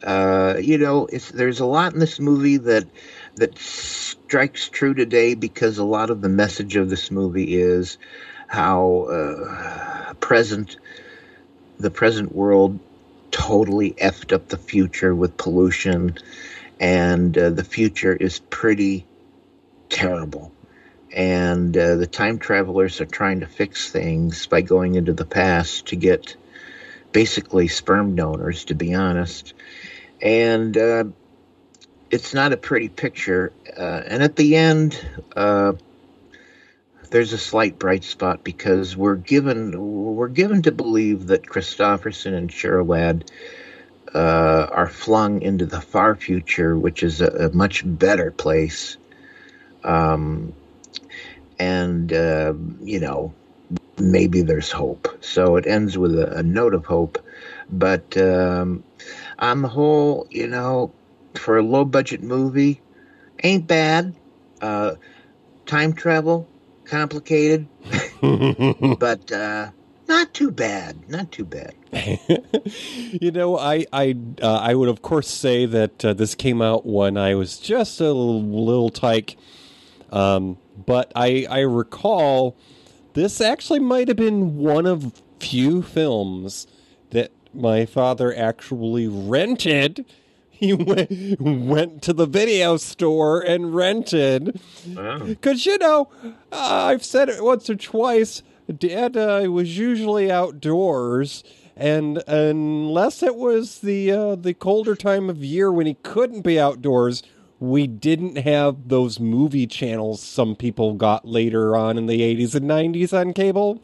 uh, you know, there's a lot in this movie that that strikes true today because a lot of the message of this movie is how uh, present the present world totally effed up the future with pollution, and uh, the future is pretty terrible and uh, the time travelers are trying to fix things by going into the past to get basically sperm donors, to be honest. And uh, it's not a pretty picture. Uh, and at the end, uh, there's a slight bright spot because we're given we're given to believe that Kristofferson and Cheryl Ladd uh, are flung into the far future, which is a, a much better place. Um, and uh, you know maybe there's hope. So it ends with a, a note of hope, but um, on the whole, you know, for a low budget movie, ain't bad. Uh, time travel, complicated, but uh, not too bad. Not too bad. you know, I I uh, I would of course say that uh, this came out when I was just a little, little tyke. Um, but I I recall this actually might have been one of few films that my father actually rented. He went went to the video store and rented because you know uh, I've said it once or twice. Dad uh, was usually outdoors, and unless it was the uh, the colder time of year when he couldn't be outdoors, we didn't have those movie channels some people got later on in the 80s and 90s on cable.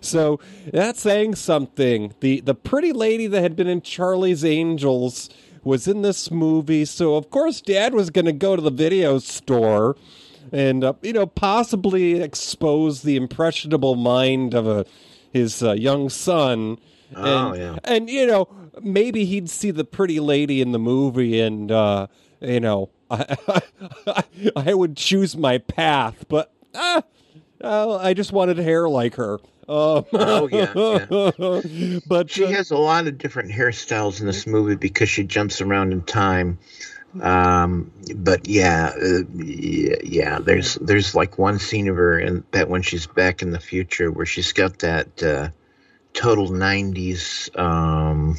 So that's saying something. The the pretty lady that had been in Charlie's Angels was in this movie, so of course Dad was going to go to the video store and uh, you know possibly expose the impressionable mind of a his uh, young son. Oh, and, yeah. and you know maybe he'd see the pretty lady in the movie and uh, you know I, I would choose my path, but ah, uh, I just wanted hair like her. Uh, Oh, yeah, but she has a lot of different hairstyles in this movie because she jumps around in time. Um, but yeah, uh, yeah, yeah, there's there's like one scene of her in that when she's back in the future where she's got that uh, total '90s, um,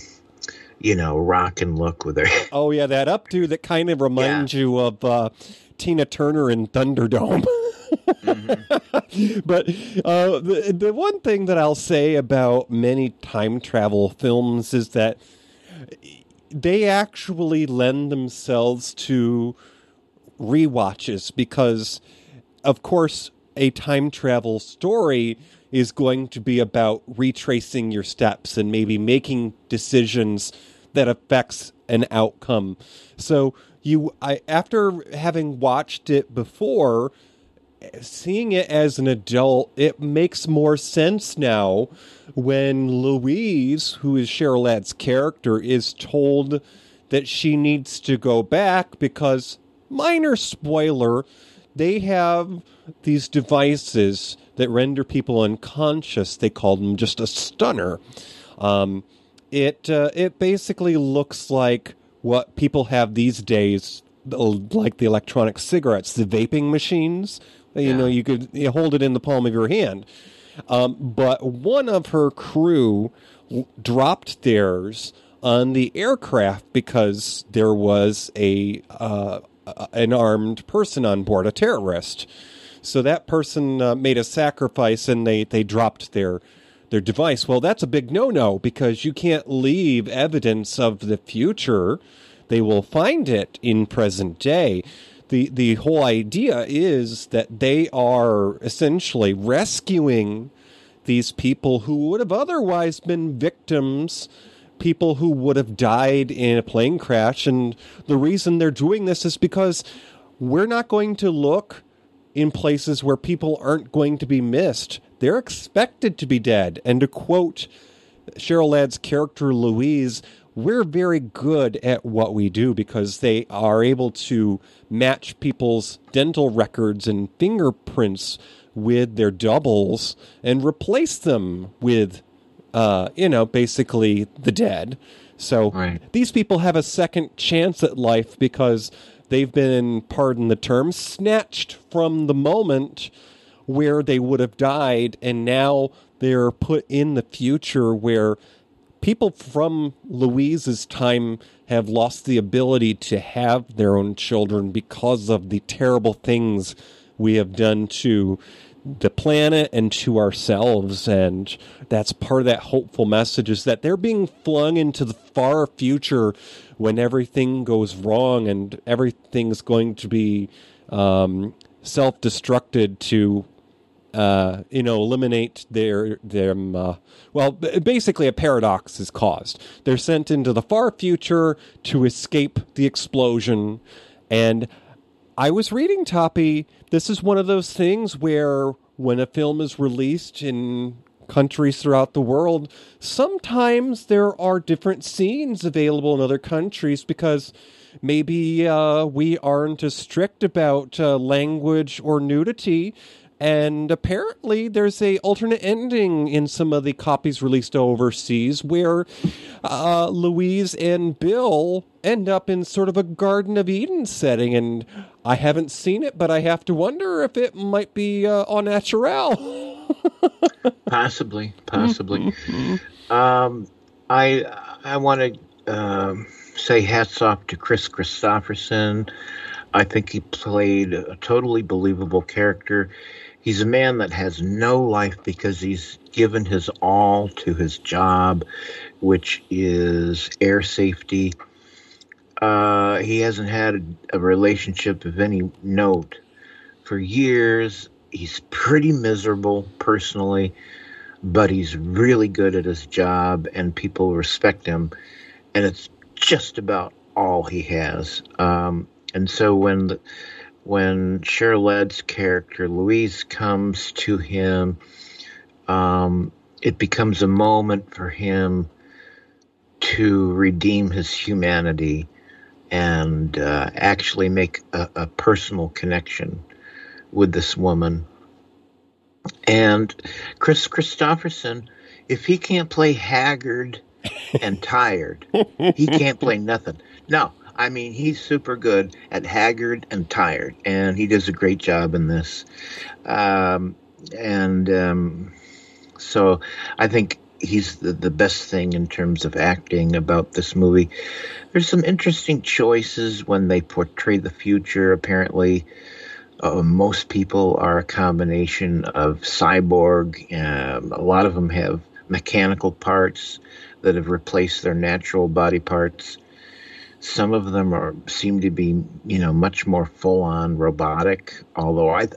you know, rock and look with her. Oh yeah, that updo that kind of reminds you of uh, Tina Turner in Thunderdome. but uh, the the one thing that I'll say about many time travel films is that they actually lend themselves to rewatches because, of course, a time travel story is going to be about retracing your steps and maybe making decisions that affects an outcome. So you I after having watched it before seeing it as an adult, it makes more sense now when Louise, who is Cheryl Ladd's character, is told that she needs to go back because, minor spoiler, they have these devices that render people unconscious. They call them just a stunner. Um, it uh, it basically looks like what people have these days, like the electronic cigarettes, the vaping machines. You know, you could you hold it in the palm of your hand. Um, but one of her crew w- dropped theirs on the aircraft because there was a uh, an armed person on board, a terrorist. So that person uh, made a sacrifice, and they they dropped their their device. Well, that's a big no no because you can't leave evidence of the future. They will find it in present day the the whole idea is that they are essentially rescuing these people who would have otherwise been victims people who would have died in a plane crash and the reason they're doing this is because we're not going to look in places where people aren't going to be missed they're expected to be dead and to quote Cheryl Ladd's character Louise we're very good at what we do because they are able to match people's dental records and fingerprints with their doubles and replace them with, uh, you know, basically the dead. So these people have a second chance at life because they've been, pardon the term, snatched from the moment where they would have died, and now they're put in the future where people from Louise's time have lost the ability to have their own children because of the terrible things we have done to the planet and to ourselves. And that's part of that hopeful message is that they're being flung into the far future when everything goes wrong and everything's going to be um, self-destructed to uh, you know, eliminate their them. Uh, well, basically, a paradox is caused. They're sent into the far future to escape the explosion, and I was reading Toppie. This is one of those things where when a film is released in countries throughout the world, sometimes there are different scenes available in other countries because maybe uh, we aren't as strict about uh, language or nudity and apparently there's a alternate ending in some of the copies released overseas where uh, louise and bill end up in sort of a garden of eden setting and i haven't seen it but i have to wonder if it might be uh, au naturel possibly, possibly. um, I I want to um, say hats off to Kris Kristofferson. I think he played a totally believable character. He's a man that has no life because he's given his all to his job, which is air safety. Uh, he hasn't had a relationship of any note for years. He's pretty miserable personally, but he's really good at his job and people respect him. And it's just about all he has. Um, and so when the, when Cheryl Ladd's character Louise comes to him, um, it becomes a moment for him to redeem his humanity and uh, actually make a, a, personal connection with this woman. And Kris Kristofferson, if he can't play haggard and tired, he can't play nothing. No, I mean, he's super good at haggard and tired, and he does a great job in this. Um, and um, so I think he's the, the best thing in terms of acting about this movie. There's some interesting choices when they portray the future. Apparently, uh, most people are a combination of cyborg. Um, a lot of them have mechanical parts that have replaced their natural body parts. Some of them are seem to be, you know, much more full on robotic. Although I,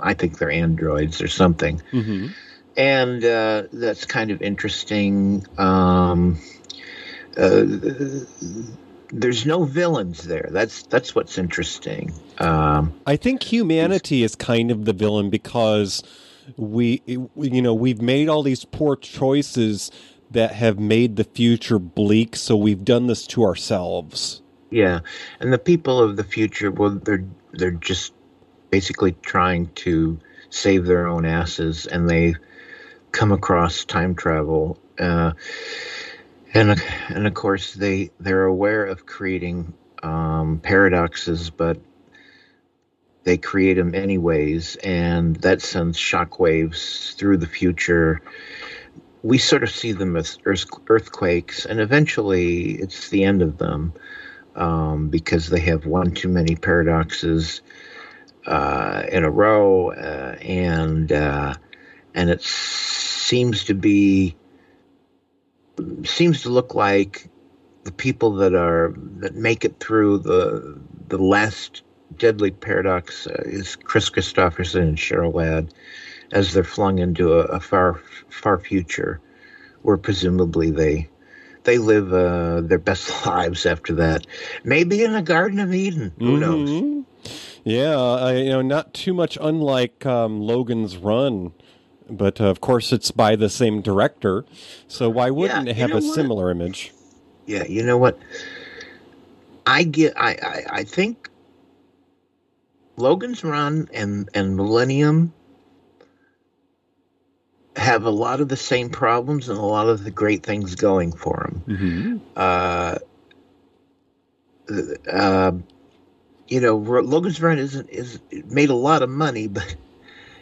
I think they're androids or something. Mm-hmm. And uh, that's kind of interesting. Um, uh, there's no villains there. That's that's what's interesting. Um, I think humanity is kind of the villain because we, you know, we've made all these poor choices that have made the future bleak. So we've done this to ourselves. Yeah, and the people of the future, well, they're they're just basically trying to save their own asses, and they come across time travel, uh, and and of course they they're aware of creating um, paradoxes, but they create them anyways, and that sends shockwaves through the future we sort of see them as earthquakes, and eventually it's the end of them um, because they have one too many paradoxes uh, in a row, uh, and uh, and it seems to be seems to look like the people that are that make it through the the last deadly paradox is Kris Kristofferson and Cheryl Ladd as they're flung into a, a far far future, where presumably they they live uh, their best lives after that. Maybe in the Garden of Eden. Who mm-hmm. knows? Yeah, I, you know, not too much unlike um, Logan's Run, but uh, of course it's by the same director. So why wouldn't yeah, it have a what? similar image? Yeah, you know what? I get. I, I I think Logan's Run and and Millennium have a lot of the same problems and a lot of the great things going for them. Mm-hmm. Uh, uh, you know, Logan's Run isn't is made a lot of money, but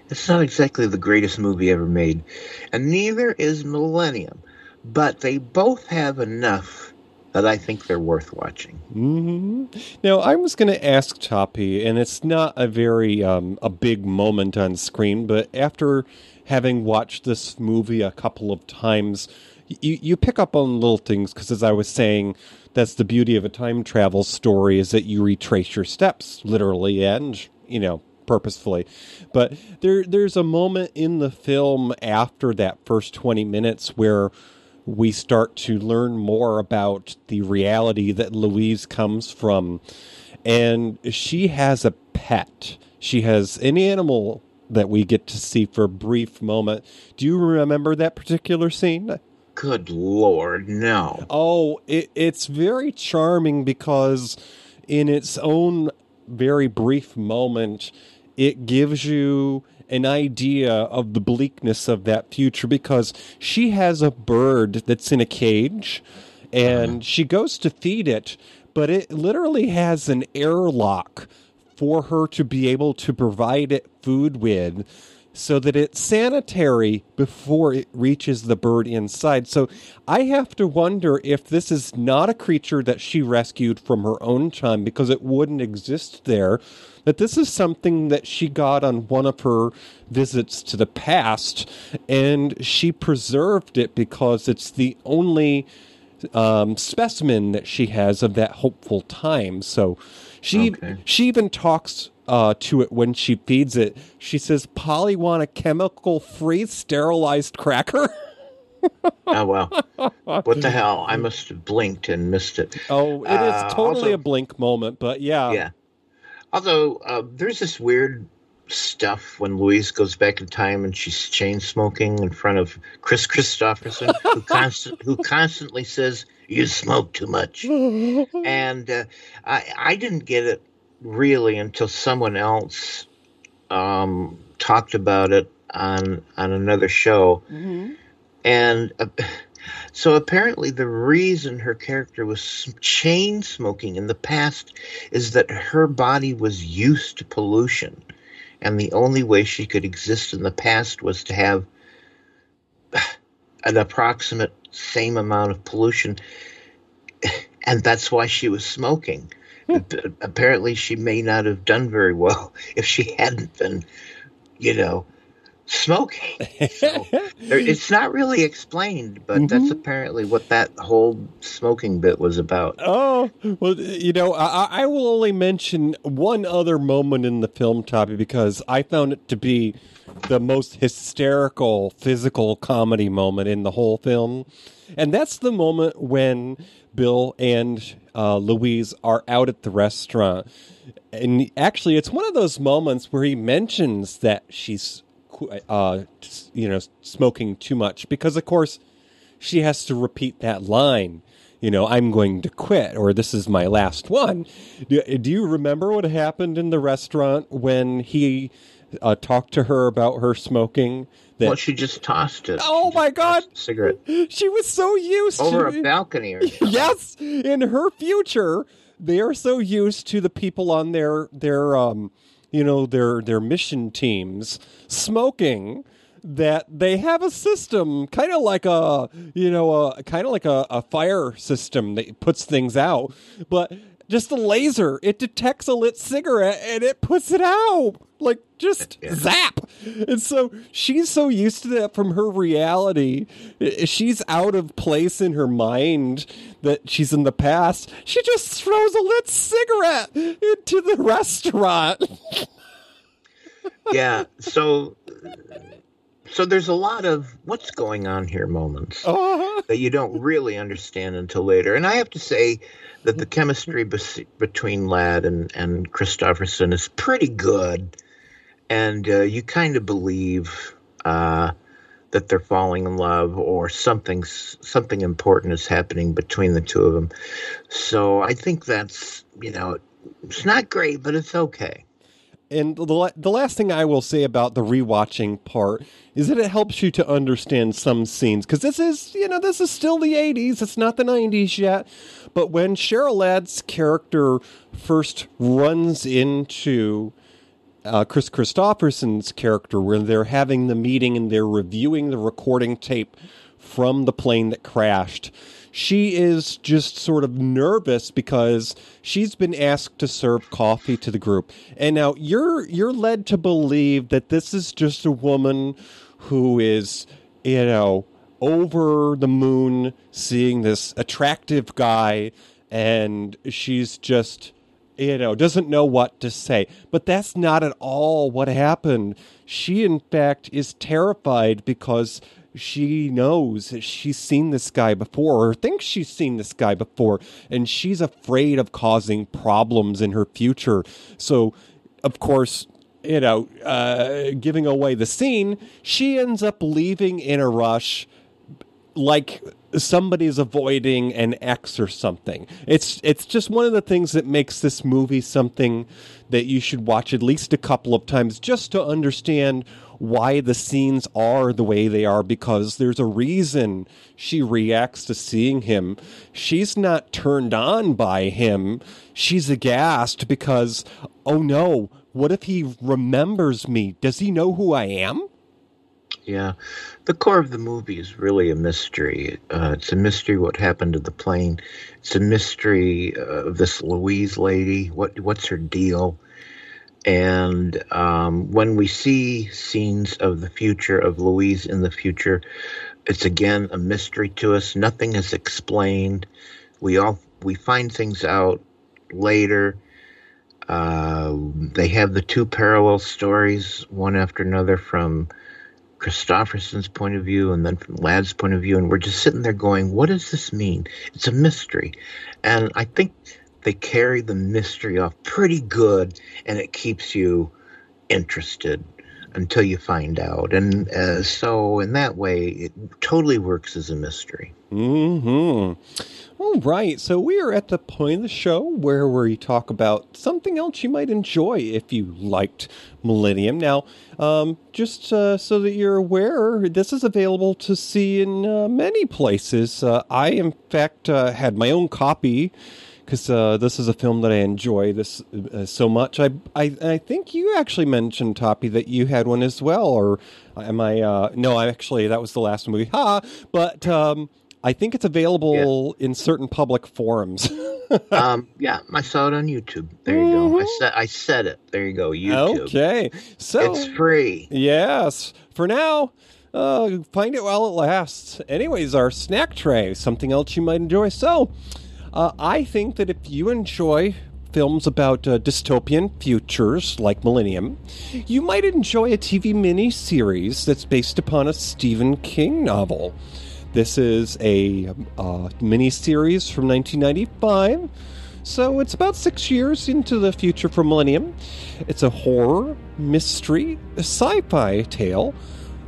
it's not exactly the greatest movie ever made, and neither is Millennium. But they both have enough that I think they're worth watching. Mm-hmm. Now, I was going to ask Toppie, and it's not a very um, a big moment on screen, but after having watched this movie a couple of times, you you pick up on little things because, as I was saying, that's the beauty of a time travel story is that you retrace your steps literally and you know purposefully. But there there's a moment in the film after that first 20 minutes where we start to learn more about the reality that Louise comes from and she has a pet. She has an animal that we get to see for a brief moment. Do you remember that particular scene? Good lord, no. Oh, it, it's very charming because, in its own very brief moment, it gives you an idea of the bleakness of that future because she has a bird that's in a cage and uh-huh. she goes to feed it, but it literally has an airlock for her to be able to provide it food with so that it's sanitary before it reaches the bird inside. So I have to wonder if this is not a creature that she rescued from her own time because it wouldn't exist there. That this is something that she got on one of her visits to the past and she preserved it because it's the only um, specimen that she has of that hopeful time. So she Okay. she even talks uh, to it when she feeds it. She says, "Polly want a chemical free sterilized cracker." Oh well, what the hell? I must have blinked and missed it. Oh, it is Uh, totally also- a blink moment, but yeah. Yeah. Although uh, there's this weird stuff when Louise goes back in time and she's chain smoking in front of Kris Kristofferson, who constant who constantly says you smoke too much, and uh, I I didn't get it really until someone else um, talked about it on on another show. And uh, so apparently, the reason her character was chain smoking in the past is that her body was used to pollution. And the only way she could exist in the past was to have an approximate same amount of pollution. And that's why she was smoking. Hmm. Ap- Apparently, she may not have done very well if she hadn't been, you know, smoking. So it's not really explained, but that's apparently what that whole smoking bit was about. Oh, well, you know, I, I will only mention one other moment in the film, Toppie, because I found it to be the most hysterical physical comedy moment in the whole film. And that's the moment when Bill and uh, Louise are out at the restaurant. And actually, it's one of those moments where he mentions that she's, uh, you know, smoking too much because, of course, she has to repeat that line. You know, I'm going to quit, or this is my last one. Do, do you remember what happened in the restaurant when he uh, talked to her about her smoking? That, Well, she just tossed it. oh my God! Cigarette She was so used over to a balcony or yes, in her future, they are so used to the people on their their um, you know, their their mission teams smoking that they have a system kind of like a you know a kind of like a, a fire system that puts things out. But just a laser. It detects a lit cigarette and it puts it out. Like just zap. And so she's so used to that from her reality. She's out of place in her mind that she's in the past. She just throws a lit cigarette into the restaurant. Yeah. So, so there's a lot of what's going on here moments Uh-huh. that you don't really understand until later. And I have to say that the chemistry bes- between Ladd and and Kristofferson is pretty good, and uh, you kind of believe. Uh, that they're falling in love or something something important is happening between the two of them. So I think that's you know it's not great, but it's okay. And the the last thing I will say about the rewatching part is that it helps you to understand some scenes because this is you know this is still the '80s, it's not the '90s yet. But when Cheryl Ladd's character first runs into uh, Kris Kristofferson's character, where they're having the meeting and they're reviewing the recording tape from the plane that crashed. She is just sort of nervous because she's been asked to serve coffee to the group. And now you're you're led to believe that this is just a woman who is, you know, over the moon seeing this attractive guy and she's just you know, doesn't know what to say. But that's not at all what happened. She, in fact, is terrified because she knows she's seen this guy before or thinks she's seen this guy before, and she's afraid of causing problems in her future. So, of course, you know, uh, giving away the scene, she ends up leaving in a rush like somebody's avoiding an X or something. It's it's just one of the things that makes this movie something that you should watch at least a couple of times just to understand why the scenes are the way they are because there's a reason she reacts to seeing him. She's not turned on by him. She's aghast because oh no, what if he remembers me? Does he know who I am? Yeah, the core of the movie is really a mystery. Uh, it's a mystery what happened to the plane. It's a mystery uh, of this Louise lady. What what's her deal? And um, when we see scenes of the future of Louise in the future, it's again a mystery to us. Nothing is explained. We all we find things out later. Uh, they have the two parallel stories, one after another, from Kristofferson's point of view and then from Ladd's point of view, and we're just sitting there going, "What does this mean?" It's a mystery, and I think they carry the mystery off pretty good, and it keeps you interested until you find out. And uh, so, in that way, it totally works as a mystery. Hmm. All right. So we are at the point of the show where we talk about something else you might enjoy if you liked Millennium. Now, um, just uh, so that you're aware, this is available to see in uh, many places. Uh, I, in fact, uh, had my own copy because uh, this is a film that I enjoy this uh, so much. I, I I think you actually mentioned Toppie that you had one as well, or am I? Uh, no, I actually that was the last movie. Ha! But um, I think it's available in certain public forums. um, yeah, I saw it on YouTube. There you go. I said I said it. There you go. YouTube. Okay, so it's free. Yes, for now. Uh, find it while it lasts. Anyways, our snack tray, something else you might enjoy. So, uh, I think that if you enjoy films about uh, dystopian futures like Millennium, you might enjoy a TV miniseries that's based upon a Stephen King novel. This is a uh, miniseries from 1995. So it's about six years into the future from Millennium. It's a horror, mystery, sci fi tale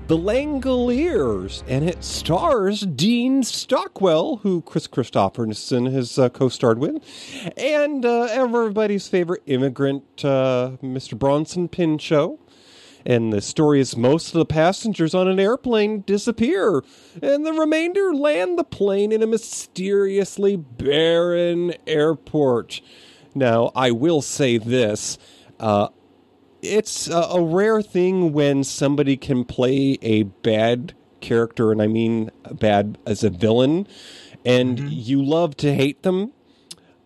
the Langoliers, and it stars Dean Stockwell, who Kris Kristofferson has uh, co-starred with, and uh, everybody's favorite immigrant, uh, Mr. Bronson Pinchot. And the story is most of the passengers on an airplane disappear, and the remainder land the plane in a mysteriously barren airport. Now, I will say this. Uh, it's a, a rare thing when somebody can play a bad character, and I mean bad as a villain, and mm-hmm. you love to hate them.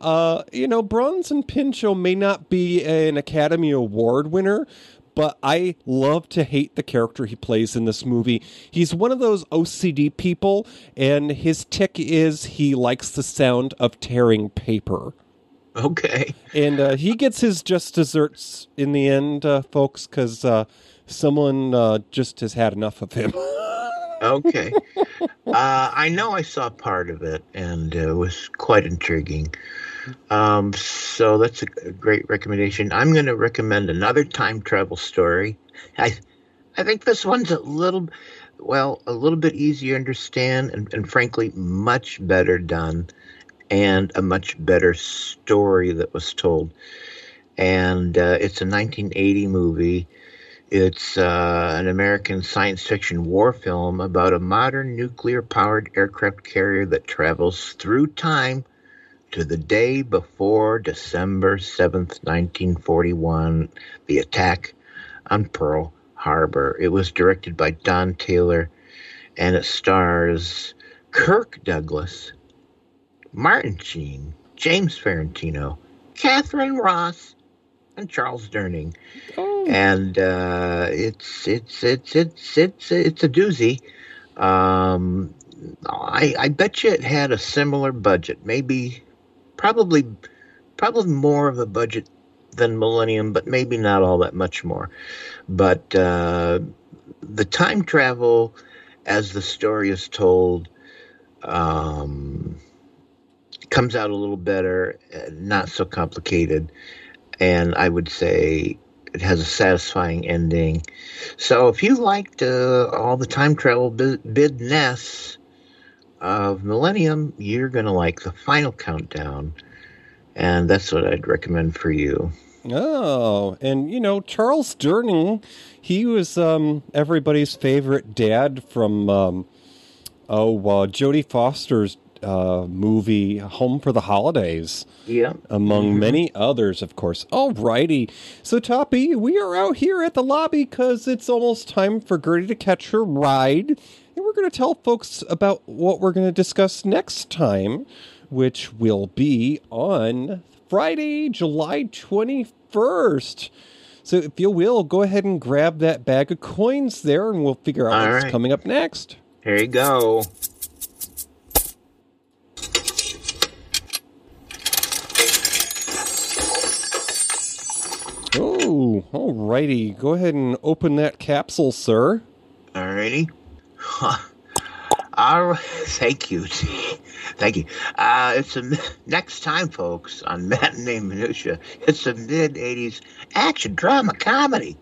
Uh, you know, Bronson Pinchot may not be an Academy Award winner, but I love to hate the character he plays in this movie. He's one of those OCD people, and his tick is he likes the sound of tearing paper. Okay. And uh, he gets his just desserts in the end, uh, folks, because uh, someone uh, just has had enough of him. okay. Uh, I know I saw part of it, and it was quite intriguing. Um, so that's a great recommendation. I'm going to recommend another time travel story. I, I think this one's a little, well, a little bit easier to understand, and, and frankly, much better done and a much better story that was told. And uh, it's a 1980 movie. It's uh, an American science fiction war film about a modern nuclear powered aircraft carrier that travels through time to the day before December 7th, 1941, the attack on Pearl Harbor. It was directed by Don Taylor and it stars Kirk Douglas, Martin Sheen, James Farentino, Katharine Ross, and Charles Durning. Oh. And uh, it's it's it's it's it's it's a doozy. Um, I I bet you it had a similar budget, maybe, probably, probably more of a budget than Millennium, but maybe not all that much more. But uh, the time travel, as the story is told, um, comes out a little better, uh, not so complicated, and I would say it has a satisfying ending. So if you liked uh, all the time travel business of Millennium, you're going to like the final countdown, and that's what I'd recommend for you. Oh, and you know Charles Durning, he was um, everybody's favorite dad from um, oh uh, Jodie Foster's uh, movie Home for the Holidays. Yeah. Among mm-hmm. many others, of course. Alrighty. So, Toppie, we are out here at the lobby because it's almost time for Gertie to catch her ride. And we're going to tell folks about what we're going to discuss next time, which will be on Friday, July 21st. So, if you will, go ahead and grab that bag of coins there and we'll figure out All what's right. coming up next. Here you go. Oh, alrighty. Go ahead and open that capsule, sir. Alrighty. All right. Thank you. Thank you. Uh, it's a next time, folks, on Matinee Minutiae. It's a mid '80s action drama comedy.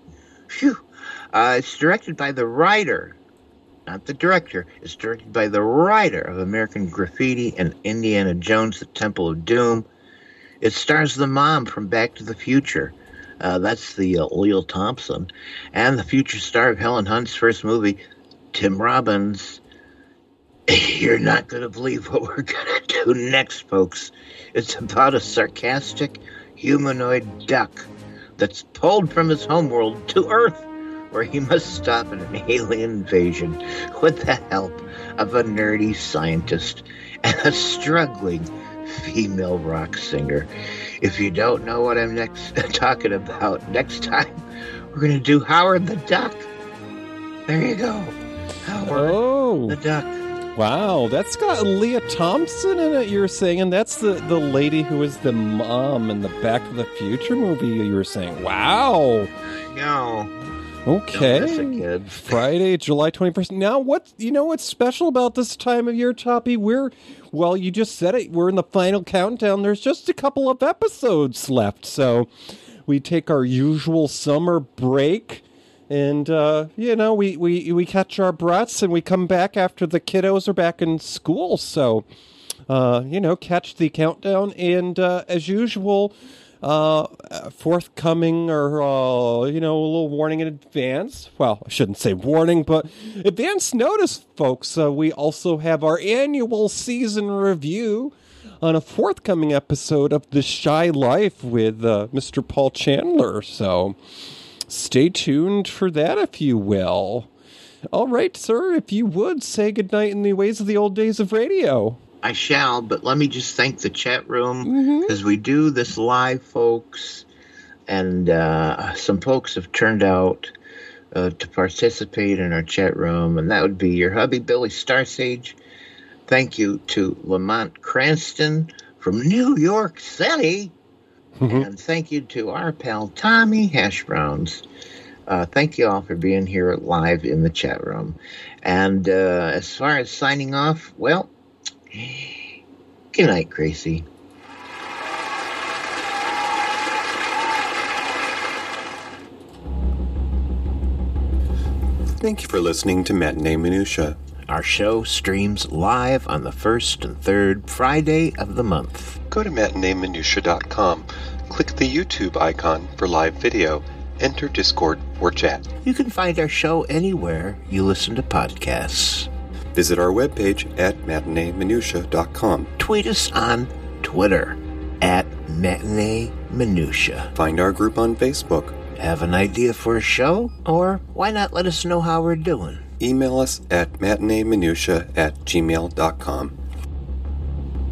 Phew. Uh, it's directed by the writer, not the director. It's directed by the writer of American Graffiti and Indiana Jones: The Temple of Doom. It stars the mom from Back to the Future. Uh, that's the uh, Lea Thompson, and the future star of Helen Hunt's first movie, Tim Robbins. You're not going to believe what we're going to do next, folks. It's about a sarcastic humanoid duck that's pulled from his homeworld to Earth, where he must stop an alien invasion with the help of a nerdy scientist and a struggling female rock singer. If you don't know what I'm next talking about, next time we're going to do Howard the Duck. There you go. Howard oh. the Duck. Wow, that's got Lea Thompson in it. You're saying, and that's the the lady who is the mom in the Back to the Future movie. You were saying, wow. No. Okay. Friday, July 21st. Now, what you know what's special about this time of year, Toppie? We're well, you just said it. We're in the final countdown. There's just a couple of episodes left. So, we take our usual summer break and uh, you know, we, we we catch our breaths and we come back after the kiddos are back in school. So, uh, you know, catch the countdown and uh, as usual, uh, forthcoming or uh, you know a little warning in advance. Well, I shouldn't say warning, but advance notice, folks. Uh, we also have our annual season review on a forthcoming episode of The Shy Life with uh, Mr. Paul Chandler. So stay tuned for that, if you will. All right, sir, if you would say goodnight in the ways of the old days of radio. I shall, but let me just thank the chat room because we do this live, folks, and uh, some folks have turned out uh, to participate in our chat room, and that would be your hubby Billy Starsage. Thank you to Lamont Cranston from New York City, and thank you to our pal Tommy Hash Browns. Uh, thank you all for being here live in the chat room. And uh, as far as signing off, well, good night, Gracie. Thank you for listening to Matinee Minutiae. Our show streams live on the first and third Friday of the month. Go to matineeminutiae.com, click the YouTube icon for live video, enter Discord or chat. You can find our show anywhere you listen to podcasts. Visit our webpage at matineeminutiae.com. Tweet us on Twitter at Matinee Minutiae. Find our group on Facebook. Have an idea for a show? Or why not let us know how we're doing? Email us at matineeminutiae at gmail.com.